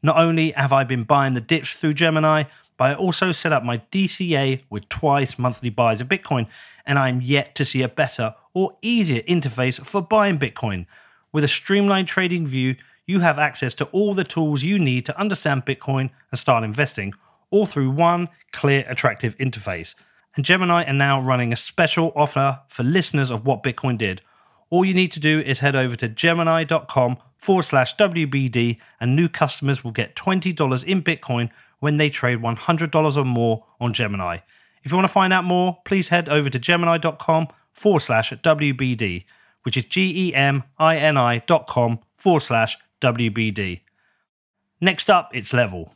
Not only have I been buying the dips through Gemini, but I also set up my DCA with twice monthly buys of Bitcoin, and I'm yet to see a better or easier interface for buying Bitcoin. With a streamlined trading view, you have access to all the tools you need to understand Bitcoin and start investing, all through one clear, attractive interface. And Gemini are now running a special offer for listeners of What Bitcoin Did. All you need to do is head over to gemini.com forward slash WBD, and new customers will get $20 in Bitcoin when they trade $100 or more on Gemini. If you want to find out more, please head over to gemini.com forward slash WBD, which is G E M I N I dot com forward slash WBD. Next up, it's Level.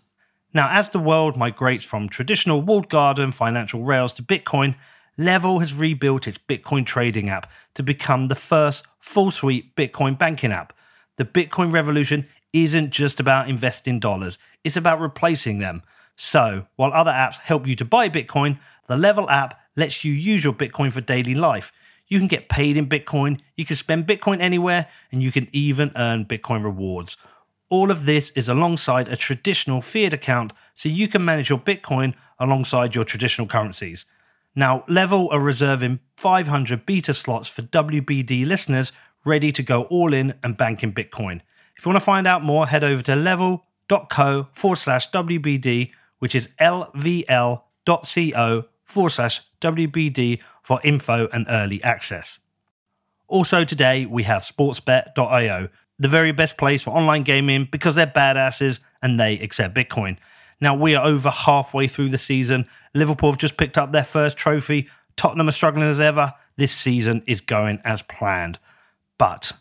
Now, as the world migrates from traditional walled garden financial rails to Bitcoin, Level has rebuilt its Bitcoin trading app to become the first full suite Bitcoin banking app. The Bitcoin revolution isn't just about investing dollars, it's about replacing them. So, while other apps help you to buy Bitcoin, the Level app lets you use your Bitcoin for daily life. You can get paid in Bitcoin, you can spend Bitcoin anywhere, and you can even earn Bitcoin rewards. All of this is alongside a traditional fiat account, so you can manage your Bitcoin alongside your traditional currencies. Now, Level are reserving 500 beta slots for WBD listeners ready to go all in and bank in Bitcoin. If you want to find out more, head over to level.co forward slash WBD, which is lvl.co forward slash WBD for info and early access. Also, today we have sportsbet.io, the very best place for online gaming because they're badasses and they accept Bitcoin. Now, we are over halfway through the season. Liverpool have just picked up their first trophy. Tottenham are struggling as ever. This season is going as planned. But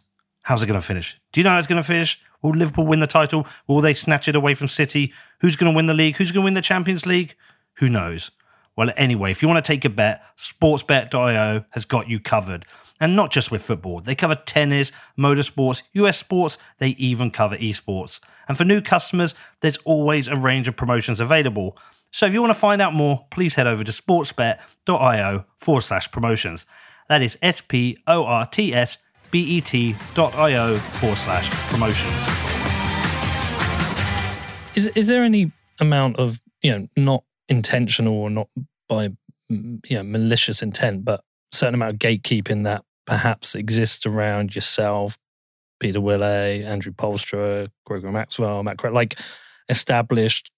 how's it going to finish? Do you know how it's going to finish? Will Liverpool win the title? Will they snatch it away from City? Who's going to win the league? Who's going to win the Champions League? Who knows? Well, anyway, if you want to take a bet, sportsbet.io has got you covered. And not just with football, they cover tennis, motorsports, US sports, they even cover esports. And for new customers, there's always a range of promotions available. So if you want to find out more, please head over to sportsbet.io forward slash promotions. That is S P O R T S B E T.io forward slash promotions. Is is there any amount of you know not intentional or not by you know malicious intent, but certain amount of gatekeeping that perhaps exists around yourself, Pieter Wuille, Andrew Poelstra, Gregory Maxwell, Matt like established,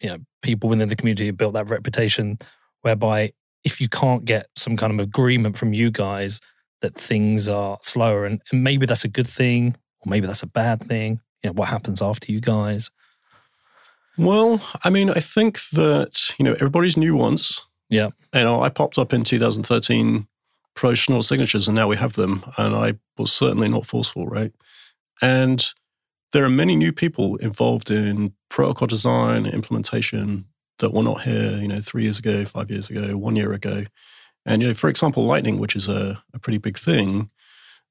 you know, people within the community have built that reputation whereby if you can't get some kind of agreement from you guys that things are slower and, and maybe that's a good thing or maybe that's a bad thing, you know, what happens after you guys? Well, I mean, I think that, you know, everybody's new once. Yeah. You know, I popped up in 2013 promotional signatures and now we have them. And I was certainly not forceful, right? And there are many new people involved in protocol design, implementation that were not here, you know, three years ago, five years ago, one year ago. And, you know, for example, Lightning, which is a, a pretty big thing,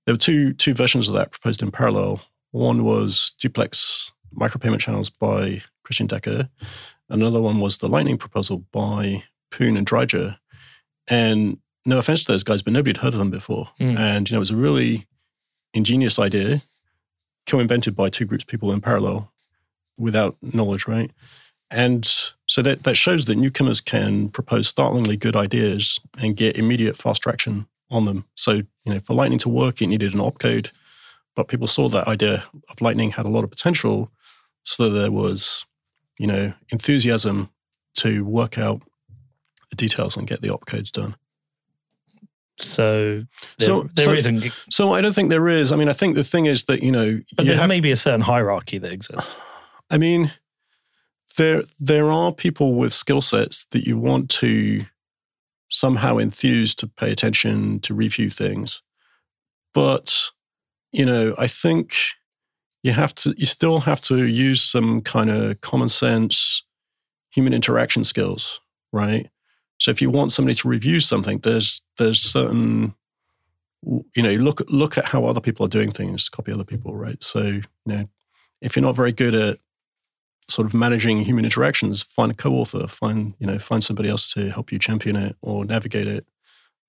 there were two two versions of that proposed in parallel. One was duplex micropayment channels by Christian Decker. Another one was the Lightning proposal by Poon and Dryja. And no offense to those guys, but nobody had heard of them before. Mm. And, you know, it was a really ingenious idea, co-invented by two groups of people in parallel without knowledge, right? And so that, that shows that newcomers can propose startlingly good ideas and get immediate fast traction on them. So, you know, for Lightning to work, it needed an opcode. but people saw that idea of Lightning had a lot of potential. So there was, you know, enthusiasm to work out the details and get the opcodes done. So there, So- there so- not So I don't think there is. I mean, I think the thing is that, you know, but you there's have, maybe a certain hierarchy that exists. I mean, there there are people with skill sets that you want to somehow enthuse to pay attention to review things, but you know, I think you have to you still have to use some kind of common sense human interaction skills, right? So if you want somebody to review something, there's there's certain you know look look at how other people are doing things, copy other people, right? So you know if you're not very good at sort of managing human interactions, find a co-author, find you know find somebody else to help you champion it or navigate it.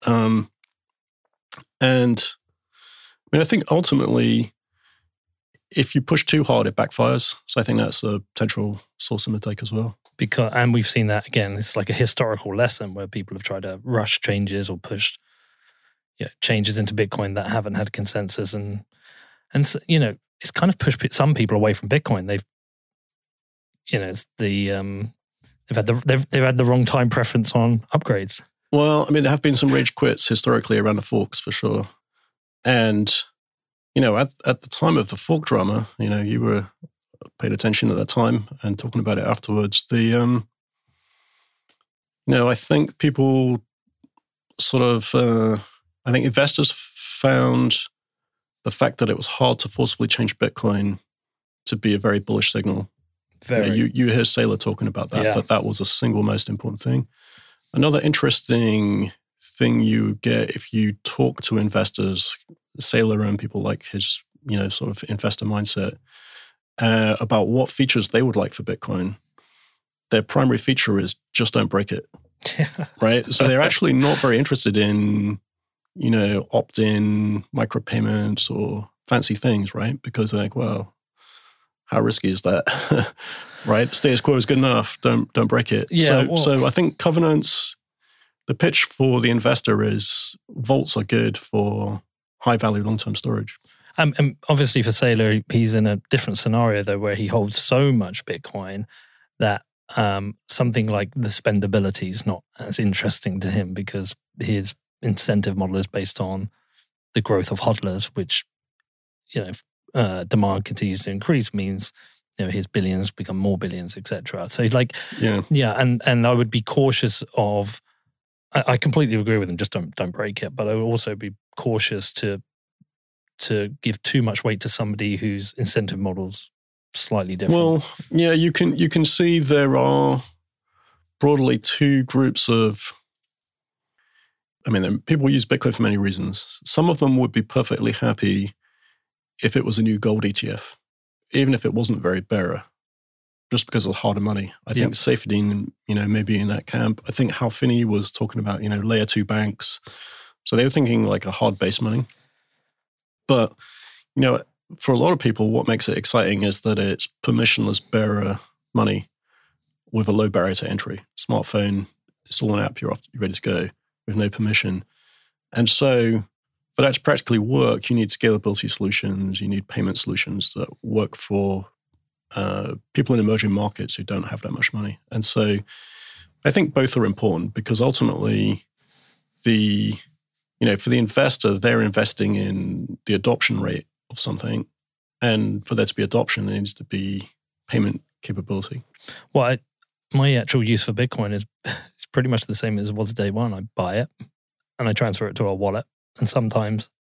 Um, and I mean, I think ultimately, if you push too hard, it backfires. So I think that's a potential source of mistake as well. because and we've seen that again it's like a historical lesson where people have tried to rush changes or push yeah, changes into bitcoin that haven't had consensus and and you know it's kind of pushed some people away from bitcoin they've you know it's the um they've had the they've, they've had the wrong time preference on upgrades Well, I mean, there have been some rage quits historically around the forks for sure. And, you know, at, at the time of the fork drama, you know, you were paid attention at that time and talking about it afterwards. The, um, you know, I think people sort of, uh, I think investors found the fact that it was hard to forcibly change Bitcoin to be a very bullish signal. very Yeah, you, you hear Saylor talking about that, Yeah. that that was the single most important thing. Another interesting thing you get if you talk to investors, Saylor and people like his, you know, sort of investor mindset, uh, about what features they would like for Bitcoin. Their primary feature is just don't break it, right? so they're actually not very interested in, you know, opt-in micropayments or fancy things, right? Because they're like, well, how risky is that? right? The status quo is good enough. Don't don't break it. Yeah, So well- so I think covenants. The pitch for the investor is vaults are good for high value long term storage. Um, and obviously for Saylor, he's in a different scenario though, where he holds so much Bitcoin that um, something like the spendability is not as interesting to him because his incentive model is based on the growth of hodlers, which you know if, uh, demand continues to increase means you know his billions become more billions, etc. So like Yeah. yeah, and and I would be cautious of. I, I completely agree with him. Just don't don't break it. But I would also be cautious to to give too much weight to somebody whose incentive models slightly different. Well, yeah, you can you can see there are broadly two groups of. I mean, people use Bitcoin for many reasons. Some of them would be perfectly happy if it was a new gold ETF, even if it wasn't very bearer, just because of harder money. I think Saifedean, you know, maybe in that camp. I think Hal Finney was talking about, you know, layer two banks. So they were thinking like a hard base money. But, you know, for a lot of people, what makes it exciting is that it's permissionless bearer money with a low barrier to entry. Smartphone, install an app, you're off, you're ready to go with no permission. And so, for that to practically work, you need scalability solutions, you need payment solutions that work for uh, people in emerging markets who don't have that much money. And so, I think both are important because ultimately, the you know, for the investor, they're investing in the adoption rate of something. And for there to be adoption, there needs to be payment capability. well, I, my actual use for Bitcoin is it's pretty much the same as it was day one. I buy it and I transfer it to a wallet, and sometimes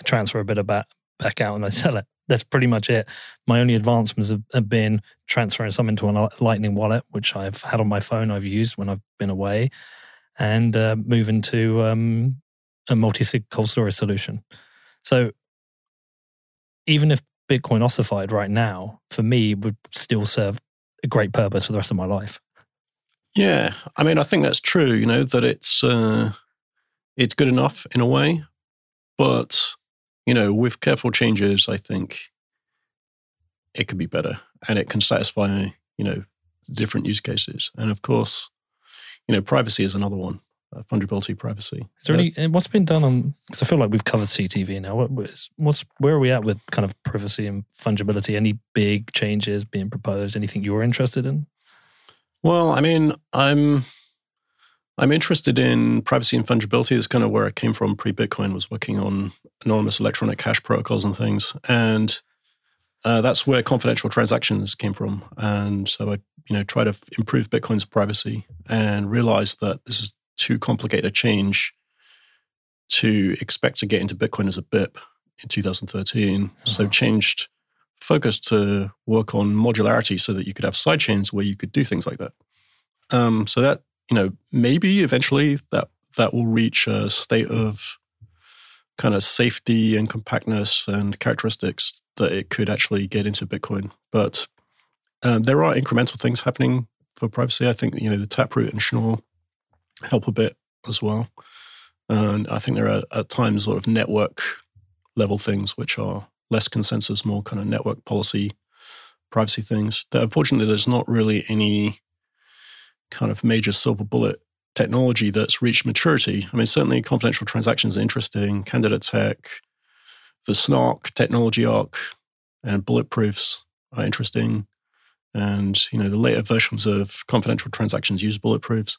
I transfer a bit of back back out and I sell it. That's pretty much it. My only advancements have, have been transferring some into a Lightning wallet, which I've had on my phone. I've used when I've been away, and uh, moving to um, a multi-sig cold storage solution. So even if Bitcoin ossified right now, for me, would still serve a great purpose for the rest of my life. Yeah, I mean, I think that's true. You know that it's uh, it's good enough in a way, but you know, with careful changes, I think it could be better, and it can satisfy you know different use cases. And of course, you know, privacy is another one. Uh, fungibility, privacy. Is there any? What's been done on? Because I feel like we've covered CTV now. What, what's, where are we at with kind of privacy and fungibility? Any big changes being proposed? Anything you're interested in? Well, I mean, I'm I'm interested in privacy and fungibility. Is kind of where I came from pre-Bitcoin. Was working on anonymous electronic cash protocols and things, and uh, that's where confidential transactions came from. And so I, you know, try to improve Bitcoin's privacy and realized that this is too complicated a change to expect to get into Bitcoin as a BIP in 2013. So Uh-huh. changed focus to work on modularity so that you could have sidechains where you could do things like that. Um, so that you know maybe eventually that that will reach a state of kind of safety and compactness and characteristics that it could actually get into Bitcoin. But um, there are incremental things happening for privacy. I think you know the Taproot and Schnorr help a bit as well, and I think there are at times sort of network level things which are less consensus, more kind of network policy privacy things. That unfortunately there's not really any kind of major silver bullet technology that's reached maturity. I mean, certainly confidential transactions are interesting, candidate tech, the SNARK technology arc, and bulletproofs are interesting. And, you know, the later versions of confidential transactions use bulletproofs,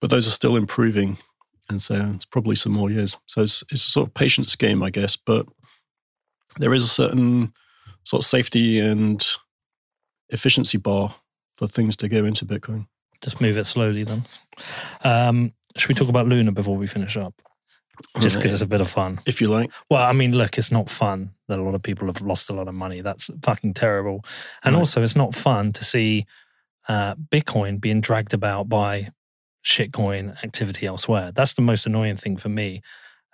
but those are still improving. And so it's probably some more years. So it's, it's a sort of patience game, I guess, but there is a certain sort of safety and efficiency bar for things to go into Bitcoin. Just move it slowly then. Um, should we talk about Luna before we finish up? Just because it's a bit of fun. if you like. Well, I mean, look, it's not fun that a lot of people have lost a lot of money. That's fucking terrible. And Right. also, it's not fun to see uh, Bitcoin being dragged about by shitcoin activity elsewhere. That's the most annoying thing for me.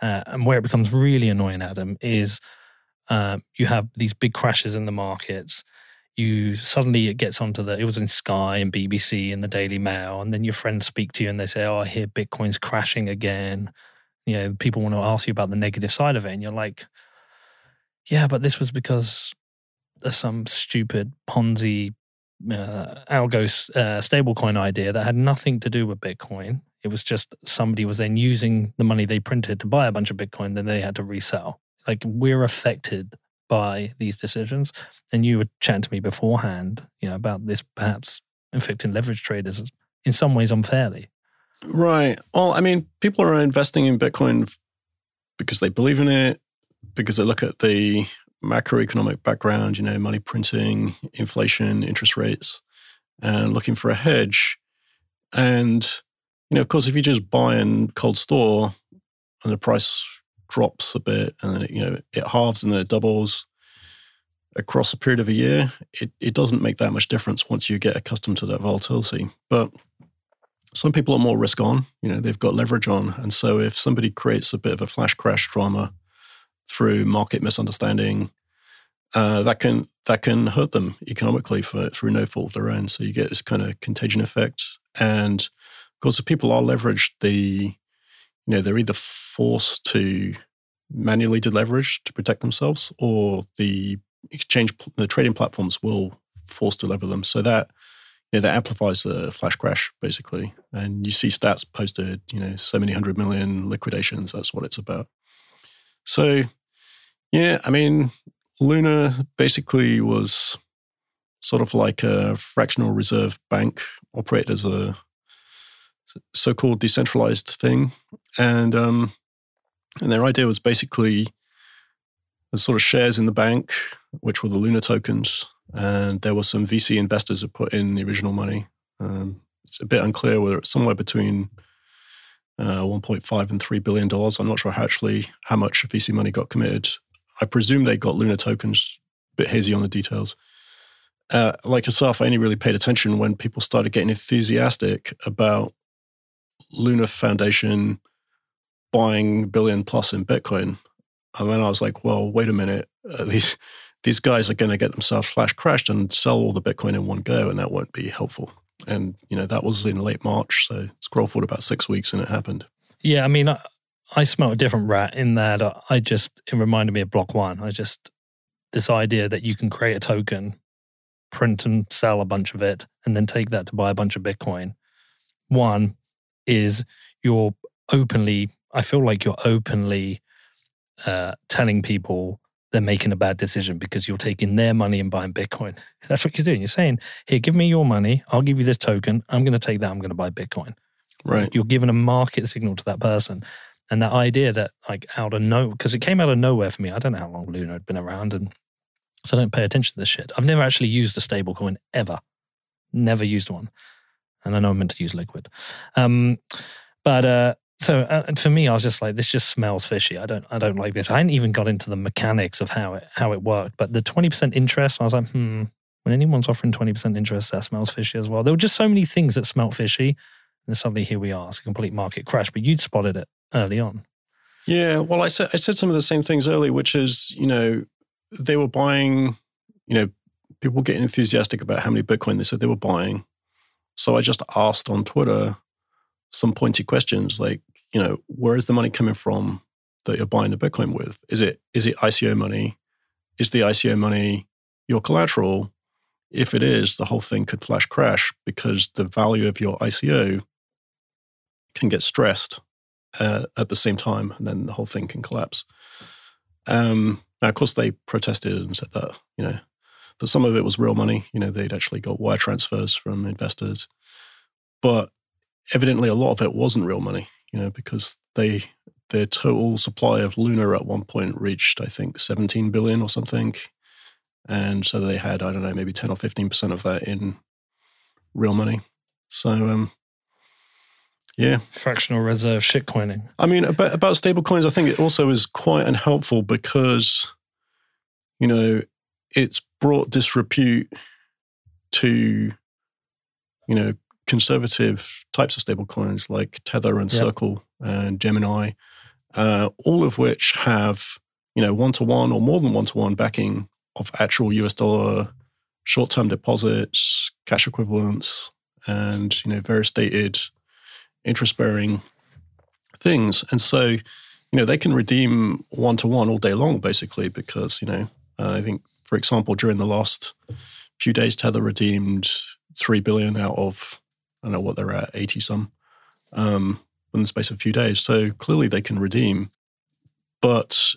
Uh, and where it becomes really annoying, Adam, is uh, you have these big crashes in the markets. You suddenly it gets onto the it was in Sky and BBC and the Daily Mail, and then your friends speak to you and they say, "Oh, I hear Bitcoin's crashing again." You know, people want to ask you about the negative side of it, and you're like, "Yeah, but this was because there's some stupid Ponzi uh, algo uh, stablecoin idea that had nothing to do with Bitcoin. It was just somebody was then using the money they printed to buy a bunch of Bitcoin, then they had to resell. Like we're affected by these decisions. And you were chatting to me beforehand, you know, about this perhaps affecting leverage traders in some ways unfairly. Right. Well, I mean, people are investing in Bitcoin because they believe in it, because they look at the macroeconomic background, you know, money printing, inflation, interest rates, and looking for a hedge. And, you know, of course, if you just buy in cold store and the price drops a bit and then, it, you know, it halves and then it doubles across a period of a year, it, it doesn't make that much difference once you get accustomed to that volatility. But some people are more risk on, you know, they've got leverage on. And so if somebody creates a bit of a flash crash drama through market misunderstanding, uh, that can that can hurt them economically for through no fault of their own. So you get this kind of contagion effect. And of course, if people are leveraged, they you know, they're either forced to manually deleverage to protect themselves, or the exchange the trading platforms will force to lever them. So that you know, that amplifies the flash crash basically. And you see stats posted, you know, so many hundred million liquidations. That's what it's about. So, yeah, I mean, Luna basically was sort of like a fractional reserve bank, operated as a so-called decentralized thing, and um, and their idea was basically the sort of shares in the bank, which were the Luna tokens, and there were some VC investors who put in the original money. Um, it's a bit unclear whether it's somewhere between uh, 1.5 and 3 billion dollars. I'm not sure how actually how much of VC money got committed. I presume they got Luna tokens. Bit hazy on the details. Uh, like yourself, I only really paid attention when people started getting enthusiastic about Luna Foundation buying billion plus in Bitcoin. And then I was like, well, wait a minute. Uh, these these guys are going to get themselves flash crashed and sell all the Bitcoin in one go, and that won't be helpful. And you know that was in late March, so scroll forward about six weeks, and it happened. Yeah, I mean, I, I smell a different rat in that I just, it reminded me of Block One. I just, this idea that you can create a token, print and sell a bunch of it, and then take that to buy a bunch of Bitcoin. One is you're openly. I feel like you're openly uh, telling people they're making a bad decision because you're taking their money and buying Bitcoin. That's what you're doing. You're saying, "Here, give me your money. I'll give you this token. I'm going to take that. I'm going to buy Bitcoin." Right. You're giving a market signal to that person. And that idea that, like, out of no, because it came out of nowhere for me. I don't know how long Luna had been around, and so I don't pay attention to this shit. I've never actually used a stable coin ever, never used one. And I know I'm meant to use Liquid. Um, but uh, so uh, for me, I was just like, this just smells fishy. I don't, I don't like this. I hadn't even got into the mechanics of how it, how it worked. But the twenty percent interest, I was like, hmm. When anyone's offering twenty percent interest, that smells fishy as well. There were just so many things that smelt fishy, and suddenly here we are. It's a complete market crash. But you'd spotted it early on. Yeah. Well, I said I said some of the same things earlier, which is you know they were buying, you know, people getting enthusiastic about how many Bitcoin they said they were buying. So I just asked on Twitter some pointy questions like, you know, where is the money coming from that you're buying the Bitcoin with? Is it is it ICO money? Is the ICO money your collateral? If it is, the whole thing could flash crash because the value of your ICO can get stressed uh, at the same time, and then the whole thing can collapse. Um, now, of course, they protested and said that you know that some of it was real money. You know, they'd actually got wire transfers from investors, but evidently a lot of it wasn't real money. You know, because they their total supply of Luna at one point reached, I think, 17 billion or something, and so they had I don't know maybe 10 or 15 percent of that in real money. So um, yeah. Fractional reserve shitcoining. I mean, about, about stable coins, I think it also is quite unhelpful because, you know, it's brought disrepute to, you know, conservative types of stable coins like Tether and Yep. Circle and Gemini, uh, all of which have, you know, one to one or more than one to one backing of actual US dollar short term deposits, cash equivalents, and, you know, very stated interest bearing things. And so, you know, they can redeem one to one all day long, basically, because, you know, uh, I think, for example, during the last few days, Tether redeemed 3 billion out of, I don't know what they're at, 80 some, um, in the space of a few days. So clearly they can redeem. But,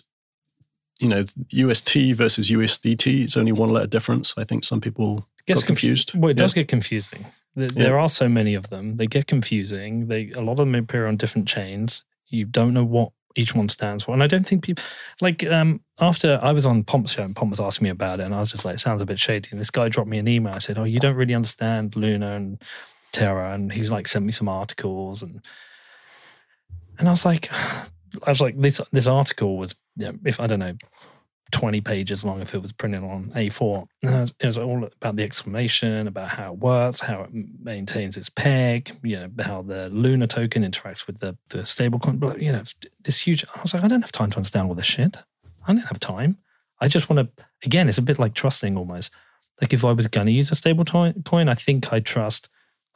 you know, UST versus USDT, it's only one letter difference. I think some people get confused. Well, it Yeah. does get confusing. There, there are so many of them. They get confusing. They a lot of them appear on different chains. You don't know what each one stands for. And I don't think people like um after I was on Pomp's show and Pomp was asking me about it, and I was just like, it sounds a bit shady. And this guy dropped me an email. I said, Oh, you don't really understand Luna and Terra, and he's like sent me some articles and and I was like I was like, this this article was yeah, if I don't know, 20 pages long if it was printed on A4. And it was, it was all about the explanation, about how it works, how it maintains its peg, you know, how the Luna token interacts with the, the stablecoin. You know, this huge. I was like, I don't have time to understand all this shit. I don't have time. I just want to, again, it's a bit like trusting almost. Like if I was going to use a stable to- coin, I think I trust,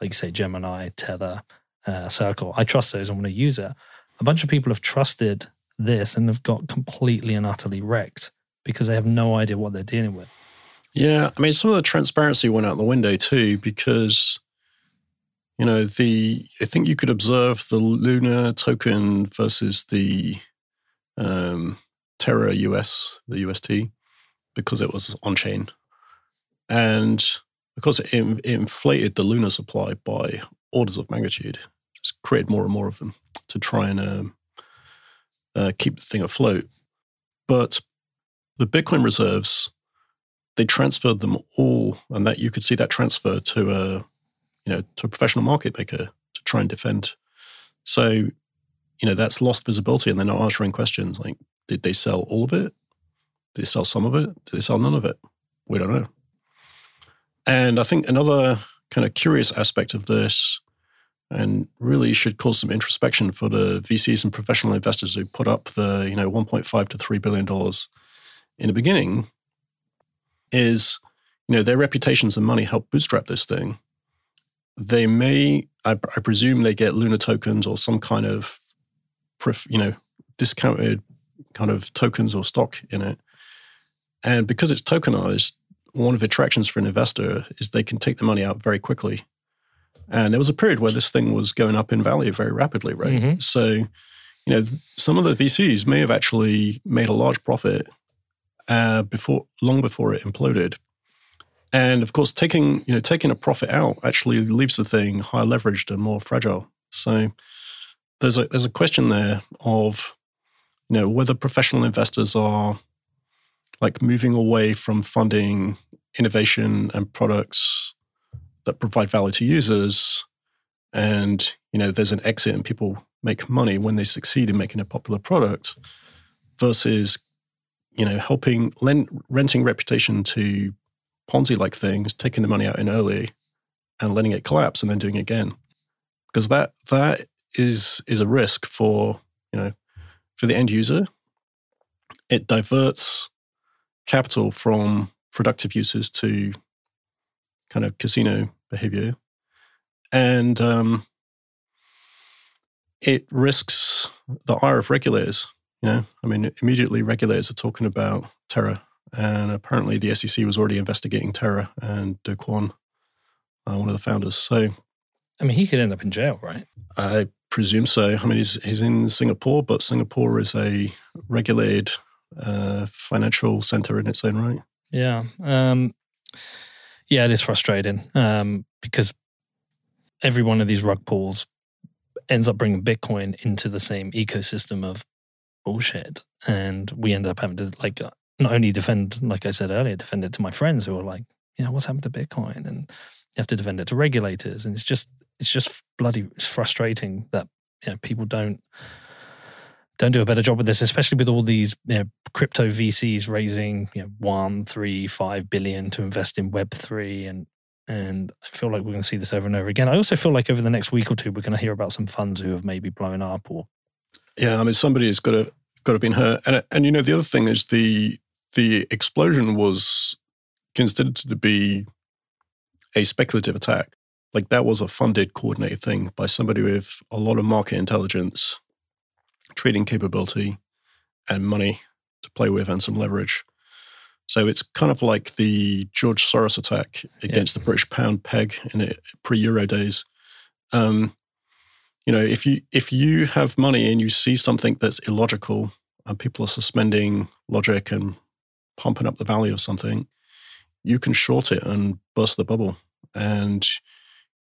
like say, Gemini, Tether, uh, Circle. I trust those. I want to use it. A bunch of people have trusted this and have got completely and utterly wrecked because they have no idea what they're dealing with. Yeah, I mean, some of the transparency went out the window too because, you know, the I think you could observe the Luna token versus the um, Terra US, the UST, because it was on chain, and because it, it inflated the Luna supply by orders of magnitude, just created more and more of them to try and um, uh, keep the thing afloat. But the Bitcoin reserves they transferred them all, and that you could see that transfer to a, you know, to a professional market maker to try and defend. So, you know, that's lost visibility, and they're not answering questions like, did they sell all of it? Did they sell some of it? Did they sell none of it? We don't know. And I think another kind of curious aspect of this, and really should cause some introspection for the VCs and professional investors who put up the, you know, 1.5 to 3 billion dollars in the beginning is, you know, their reputations and money help bootstrap this thing. They may, I, I presume, they get Luna tokens or some kind of, you know, discounted kind of tokens or stock in it. And because it's tokenized, one of the attractions for an investor is they can take the money out very quickly. And there was a period where this thing was going up in value very rapidly, right? Mhm. So, you know, some of the VCs may have actually made a large profit uh, before, long before it imploded. And of course, taking you know taking a profit out actually leaves the thing higher leveraged and more fragile. So there's a there's a question there of you know whether professional investors are like moving away from funding innovation and products that provide value to users and you know there's an exit and people make money when they succeed in making a popular product versus you know helping lend, renting reputation to ponzi like things taking the money out in early and letting it collapse and then doing it again. Because that that is is a risk for you know for the end user. It diverts capital from productive uses to kind of casino behavior and um, it risks the ire of regulators you know i mean immediately regulators are talking about Terra and apparently the sec was already investigating Terra and Kwon, uh, one of the founders so I mean, he could end up in jail, right? I presume so. I mean, he's he's in Singapore, but Singapore is a regulated uh, financial center in its own right. Yeah. Um, yeah, it is frustrating um, because every one of these rug pulls ends up bringing Bitcoin into the same ecosystem of bullshit. And we end up having to, like, uh, not only defend, like I said earlier, defend it to my friends who are like, you know, what's happened to Bitcoin? And you have to defend it to regulators. And it's just, it's just bloody it's frustrating that you know, people don't don't do a better job with this, especially with all these you know, crypto VCs raising you know, one, three, five billion to invest in Web three, and and I feel like we're going to see this over and over again. I also feel like over the next week or two, we're going to hear about some funds who have maybe blown up or Yeah, I mean, somebody has got to got to been hurt, and and you know the other thing is the the explosion was considered to be a speculative attack. Like that was a funded, coordinated thing by somebody with a lot of market intelligence, trading capability, and money to play with, and some leverage. So it's kind of like the George Soros attack against the British pound peg in pre-Euro days. Um, you know, if you if you have money and you see something that's illogical, and people are suspending logic and pumping up the value of something, you can short it and burst the bubble. And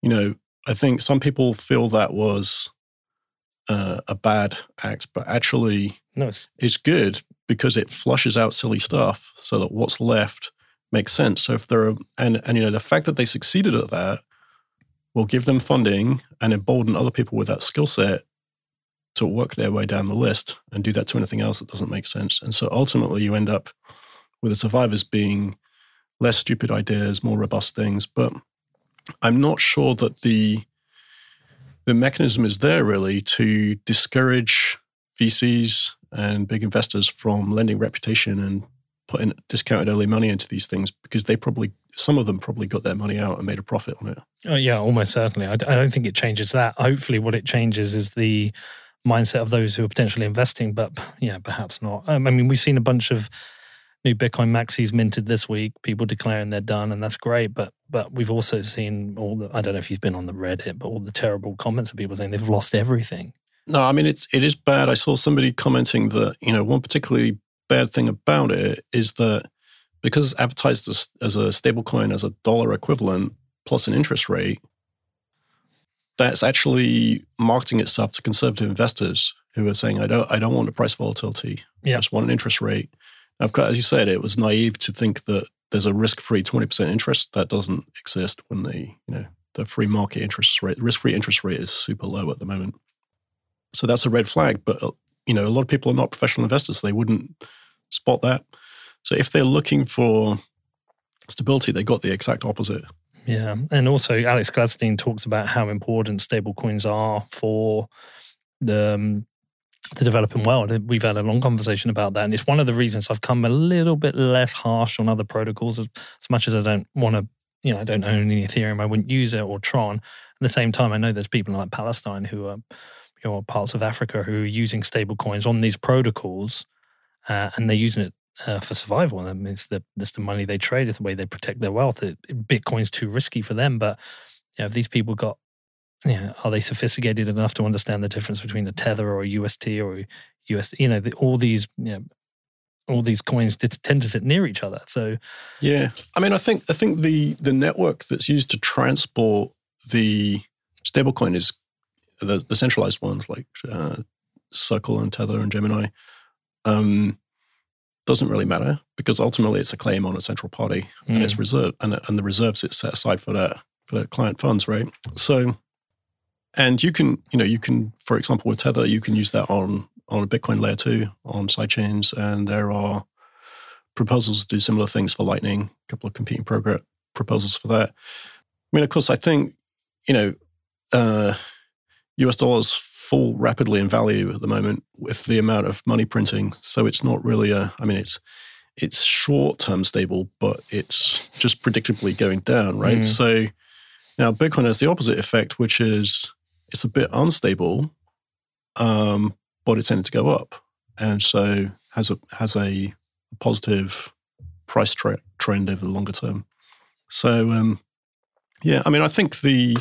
you know, I think some people feel that was uh, a bad act, but actually, it's good because it flushes out silly stuff so that what's left makes sense. So if there are and and you know the fact that they succeeded at that will give them funding and embolden other people with that skill set to work their way down the list and do that to anything else that doesn't make sense. And so ultimately you end up with the survivors being less stupid ideas, more robust things. But I'm not sure that the the mechanism is there really to discourage VCs and big investors from lending reputation and putting discounted early money into these things because they probably some of them probably got their money out and made a profit on it. Oh, yeah, almost certainly. I, I don't think it changes that. Hopefully, what it changes is the mindset of those who are potentially investing, but yeah, perhaps not. Um, I mean, we've seen a bunch of new Bitcoin maxis minted this week, people declaring they're done, and that's great. But but we've also seen all the I don't know if you've been on the Reddit, but all the terrible comments of people saying they've lost everything. No, I mean it's it is bad. I saw somebody commenting that you know one particularly bad thing about it is that because it's advertised as, as a stable coin as a dollar equivalent plus an interest rate, that's actually marketing itself to conservative investors who are saying, I don't I don't want the price volatility. Yeah. I just want an interest rate. Of course, as you said, it was naive to think that there's a risk-free 20% interest. That doesn't exist when the, you know, the free market interest rate, risk-free interest rate is super low at the moment. So that's a red flag. But uh, you know, a lot of people are not professional investors. They wouldn't spot that. So if they're looking for stability, they got the exact opposite. Yeah, and also Alex Gladstein talks about how important stablecoins are for the um, the developing world. We've had a long conversation about that, and it's one of the reasons I've come a little bit less harsh on other protocols. As, as much as I don't want to, you know, I don't own any Ethereum, I wouldn't use it or Tron. At the same time, I know there's people like Palestine who are, you know, parts of Africa who are using stablecoins on these protocols, uh, and they're using it uh, for survival. I mean, it's the the money they trade. It's the way they protect their wealth. It, Bitcoin's too risky for them, but you know, if these people got yeah, are they sophisticated enough to understand the difference between a tether or a UST or a USD? You know, the, all these, you know, all these coins t- tend to sit near each other. So Yeah, I mean, I think I think the the network that's used to transport the stablecoin is the the centralized ones like uh, Circle and Tether and Gemini. Um, doesn't really matter because ultimately it's a claim on a central party and it's reserved and, and the reserves it's set aside for that for the client funds, right? So, and you can you know you can for example with Tether you can use that on on a Bitcoin layer two on sidechains, and there are proposals to do similar things for Lightning. A couple of competing progr- proposals for that. I mean, of course, I think you know uh, U.S. dollars fall rapidly in value at the moment with the amount of money printing. So it's not really a. I mean, it's it's short term stable, but it's just predictably going down, right? Mm. So now Bitcoin has the opposite effect, which is it's a bit unstable, um, but it tended to go up, and so has a has a positive price tre- trend over the longer term. So um, yeah, I mean, I think the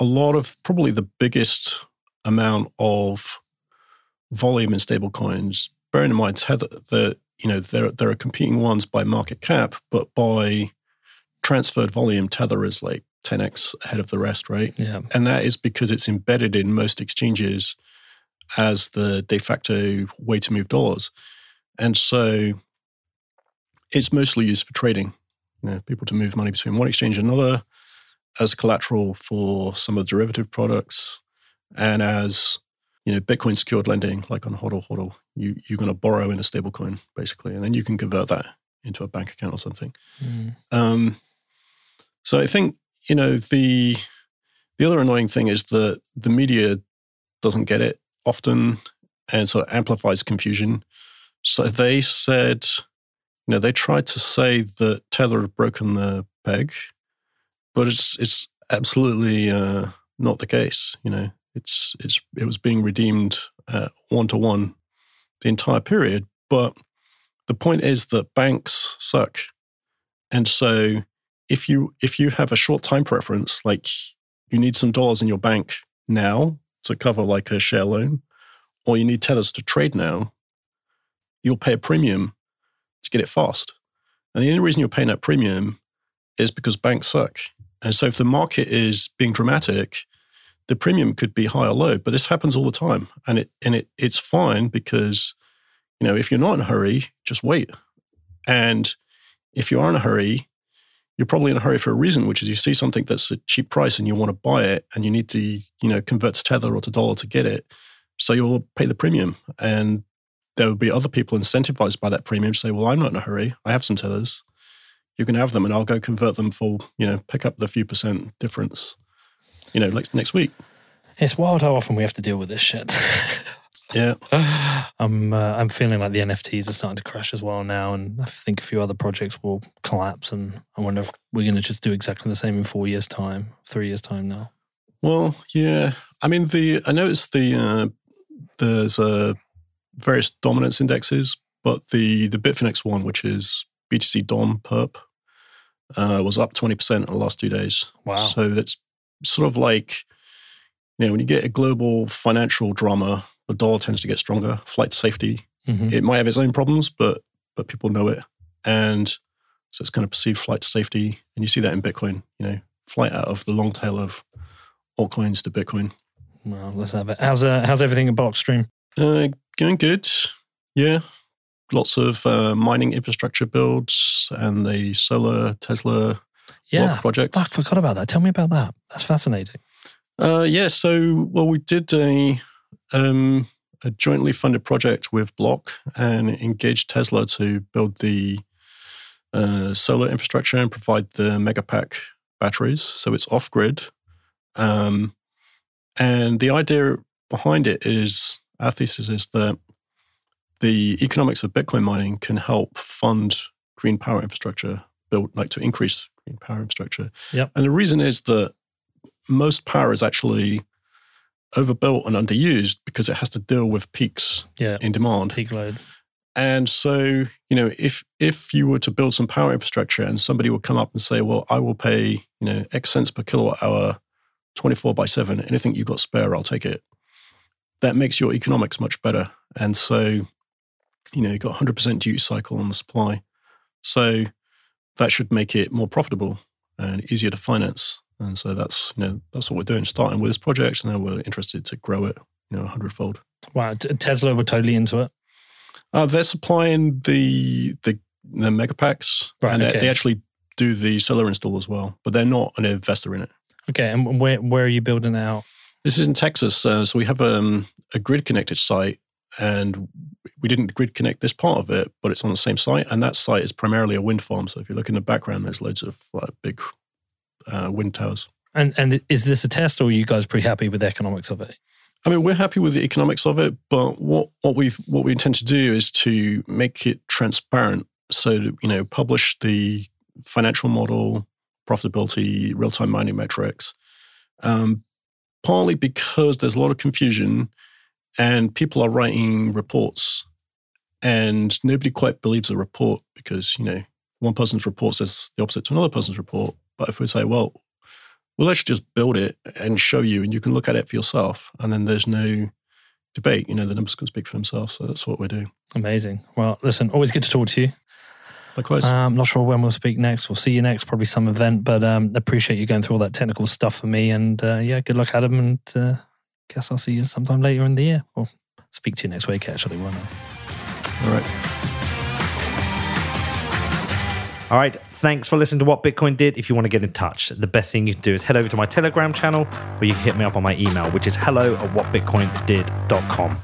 a lot of probably the biggest amount of volume in stablecoins. Bearing in mind Tether, the you know there there are competing ones by market cap, but by transferred volume, Tether is like 10x ahead of the rest, right? yeah, And that is because it's embedded in most exchanges as the de facto way to move dollars. And so it's mostly used for trading, you know, people to move money between one exchange and another as collateral for some of the derivative products and as you know Bitcoin secured lending, like on HODL HODL, you you're going to borrow in a stable coin basically, and then you can convert that into a bank account or something. Mm. Um, so I think you know the the other annoying thing is that the media doesn't get it often and sort of amplifies confusion. So they said, you know, they tried to say that Tether had broken the peg, but it's it's absolutely uh, not the case. You know, it's it's it was being redeemed one to one the entire period. But the point is that banks suck, and so if you if you have a short time preference, like you need some dollars in your bank now to cover like a share loan, or you need tethers to trade now, you'll pay a premium to get it fast. And the only reason you're paying that premium is because banks suck. And so if the market is being dramatic, the premium could be high or low. But this happens all the time. And it and it it's fine because, you know, if you're not in a hurry, just wait. And if you are in a hurry, you're probably in a hurry for a reason, which is you see something that's a cheap price and you want to buy it and you need to, you know, convert to tether or to dollar to get it. So you'll pay the premium. And there will be other people incentivized by that premium to say, well, I'm not in a hurry. I have some tethers. You can have them and I'll go convert them for, you know, pick up the few percent difference, you know, like next week. It's wild how often we have to deal with this shit. Yeah. I'm uh, I'm feeling like the NFTs are starting to crash as well now, and I think a few other projects will collapse. And I wonder if we're going to just do exactly the same in four years' time, three years' time now. Well, yeah. I mean, the I noticed the uh, there's uh, various dominance indexes, but the the Bitfinex one, which is BTC Dom Perp, uh, was up twenty percent in the last two days. Wow. So that's sort of like you know when you get a global financial drama, the dollar tends to get stronger. Flight to safety. Mhm. It might have its own problems, but but people know it, and so it's kind of perceived flight safety. And you see that in Bitcoin. You know, flight out of the long tail of altcoins to Bitcoin. Well, let's have it. How's uh, how's everything in Blockstream? Uh, going good. Yeah. Lots of uh, mining infrastructure builds and the solar Tesla Yeah, project. fuck, forgot about that. Tell me about that. That's fascinating. Uh, yeah. So, well, we did a, um, a jointly funded project with Block and engaged Tesla to build the uh, solar infrastructure and provide the Megapack batteries. So it's off grid. Um, and the idea behind it is our thesis is that the economics of Bitcoin mining can help fund green power infrastructure built, like to increase green power infrastructure. Yep. And the reason is that most power is actually overbuilt and underused because it has to deal with peaks Yeah, in demand. peak load. And so, you know, if if you were to build some power infrastructure and somebody would come up and say, "Well, I will pay, you know, X cents per kilowatt hour 24 by 7. Anything you've got spare, I'll take it. That makes your economics much better. And so, you know, you've got 100% duty cycle on the supply. So that should make it more profitable and easier to finance. And so that's, you know, that's what we're doing, starting with this project. And then we're interested to grow it, you know, a hundredfold. Wow. Tesla were totally into it. Uh, they're supplying the, the, the megapacks Right, and they- okay. they actually do the solar install as well, but they're not an investor in it. Okay. And where, where are you building it out? This is in Texas. Uh, so we have um, a grid connected site, and we didn't grid connect this part of it, but it's on the same site. And that site is primarily a wind farm. So if you look in the background, there's loads of like, big uh, wind towers. And and is this a test, or are you guys pretty happy with the economics of it? I mean, we're happy with the economics of it, but what, what we what we intend to do is to make it transparent. So to, you know, publish the financial model, profitability, real time mining metrics. Um, partly because there's a lot of confusion, and people are writing reports, and nobody quite believes a report because you know one person's report says the opposite to another person's report. But if we say, well, well, let's just build it and show you, and you can look at it for yourself. And then there's no debate. You know, the numbers can speak for themselves. So that's what we're doing. Amazing. Well, listen, always good to talk to you. Likewise, Um, I'm not sure when we'll speak next. We'll see you next, probably some event. But um, appreciate you going through all that technical stuff for me. And uh, yeah, good luck, Adam. And uh, guess I'll see you sometime later in the year. Or speak to you next week, actually. Why not? all right. All right. Thanks for listening to What Bitcoin Did. If you want to get in touch, the best thing you can do is head over to my Telegram channel or you can hit me up on my email, which is hello at whatbitcoindid.com.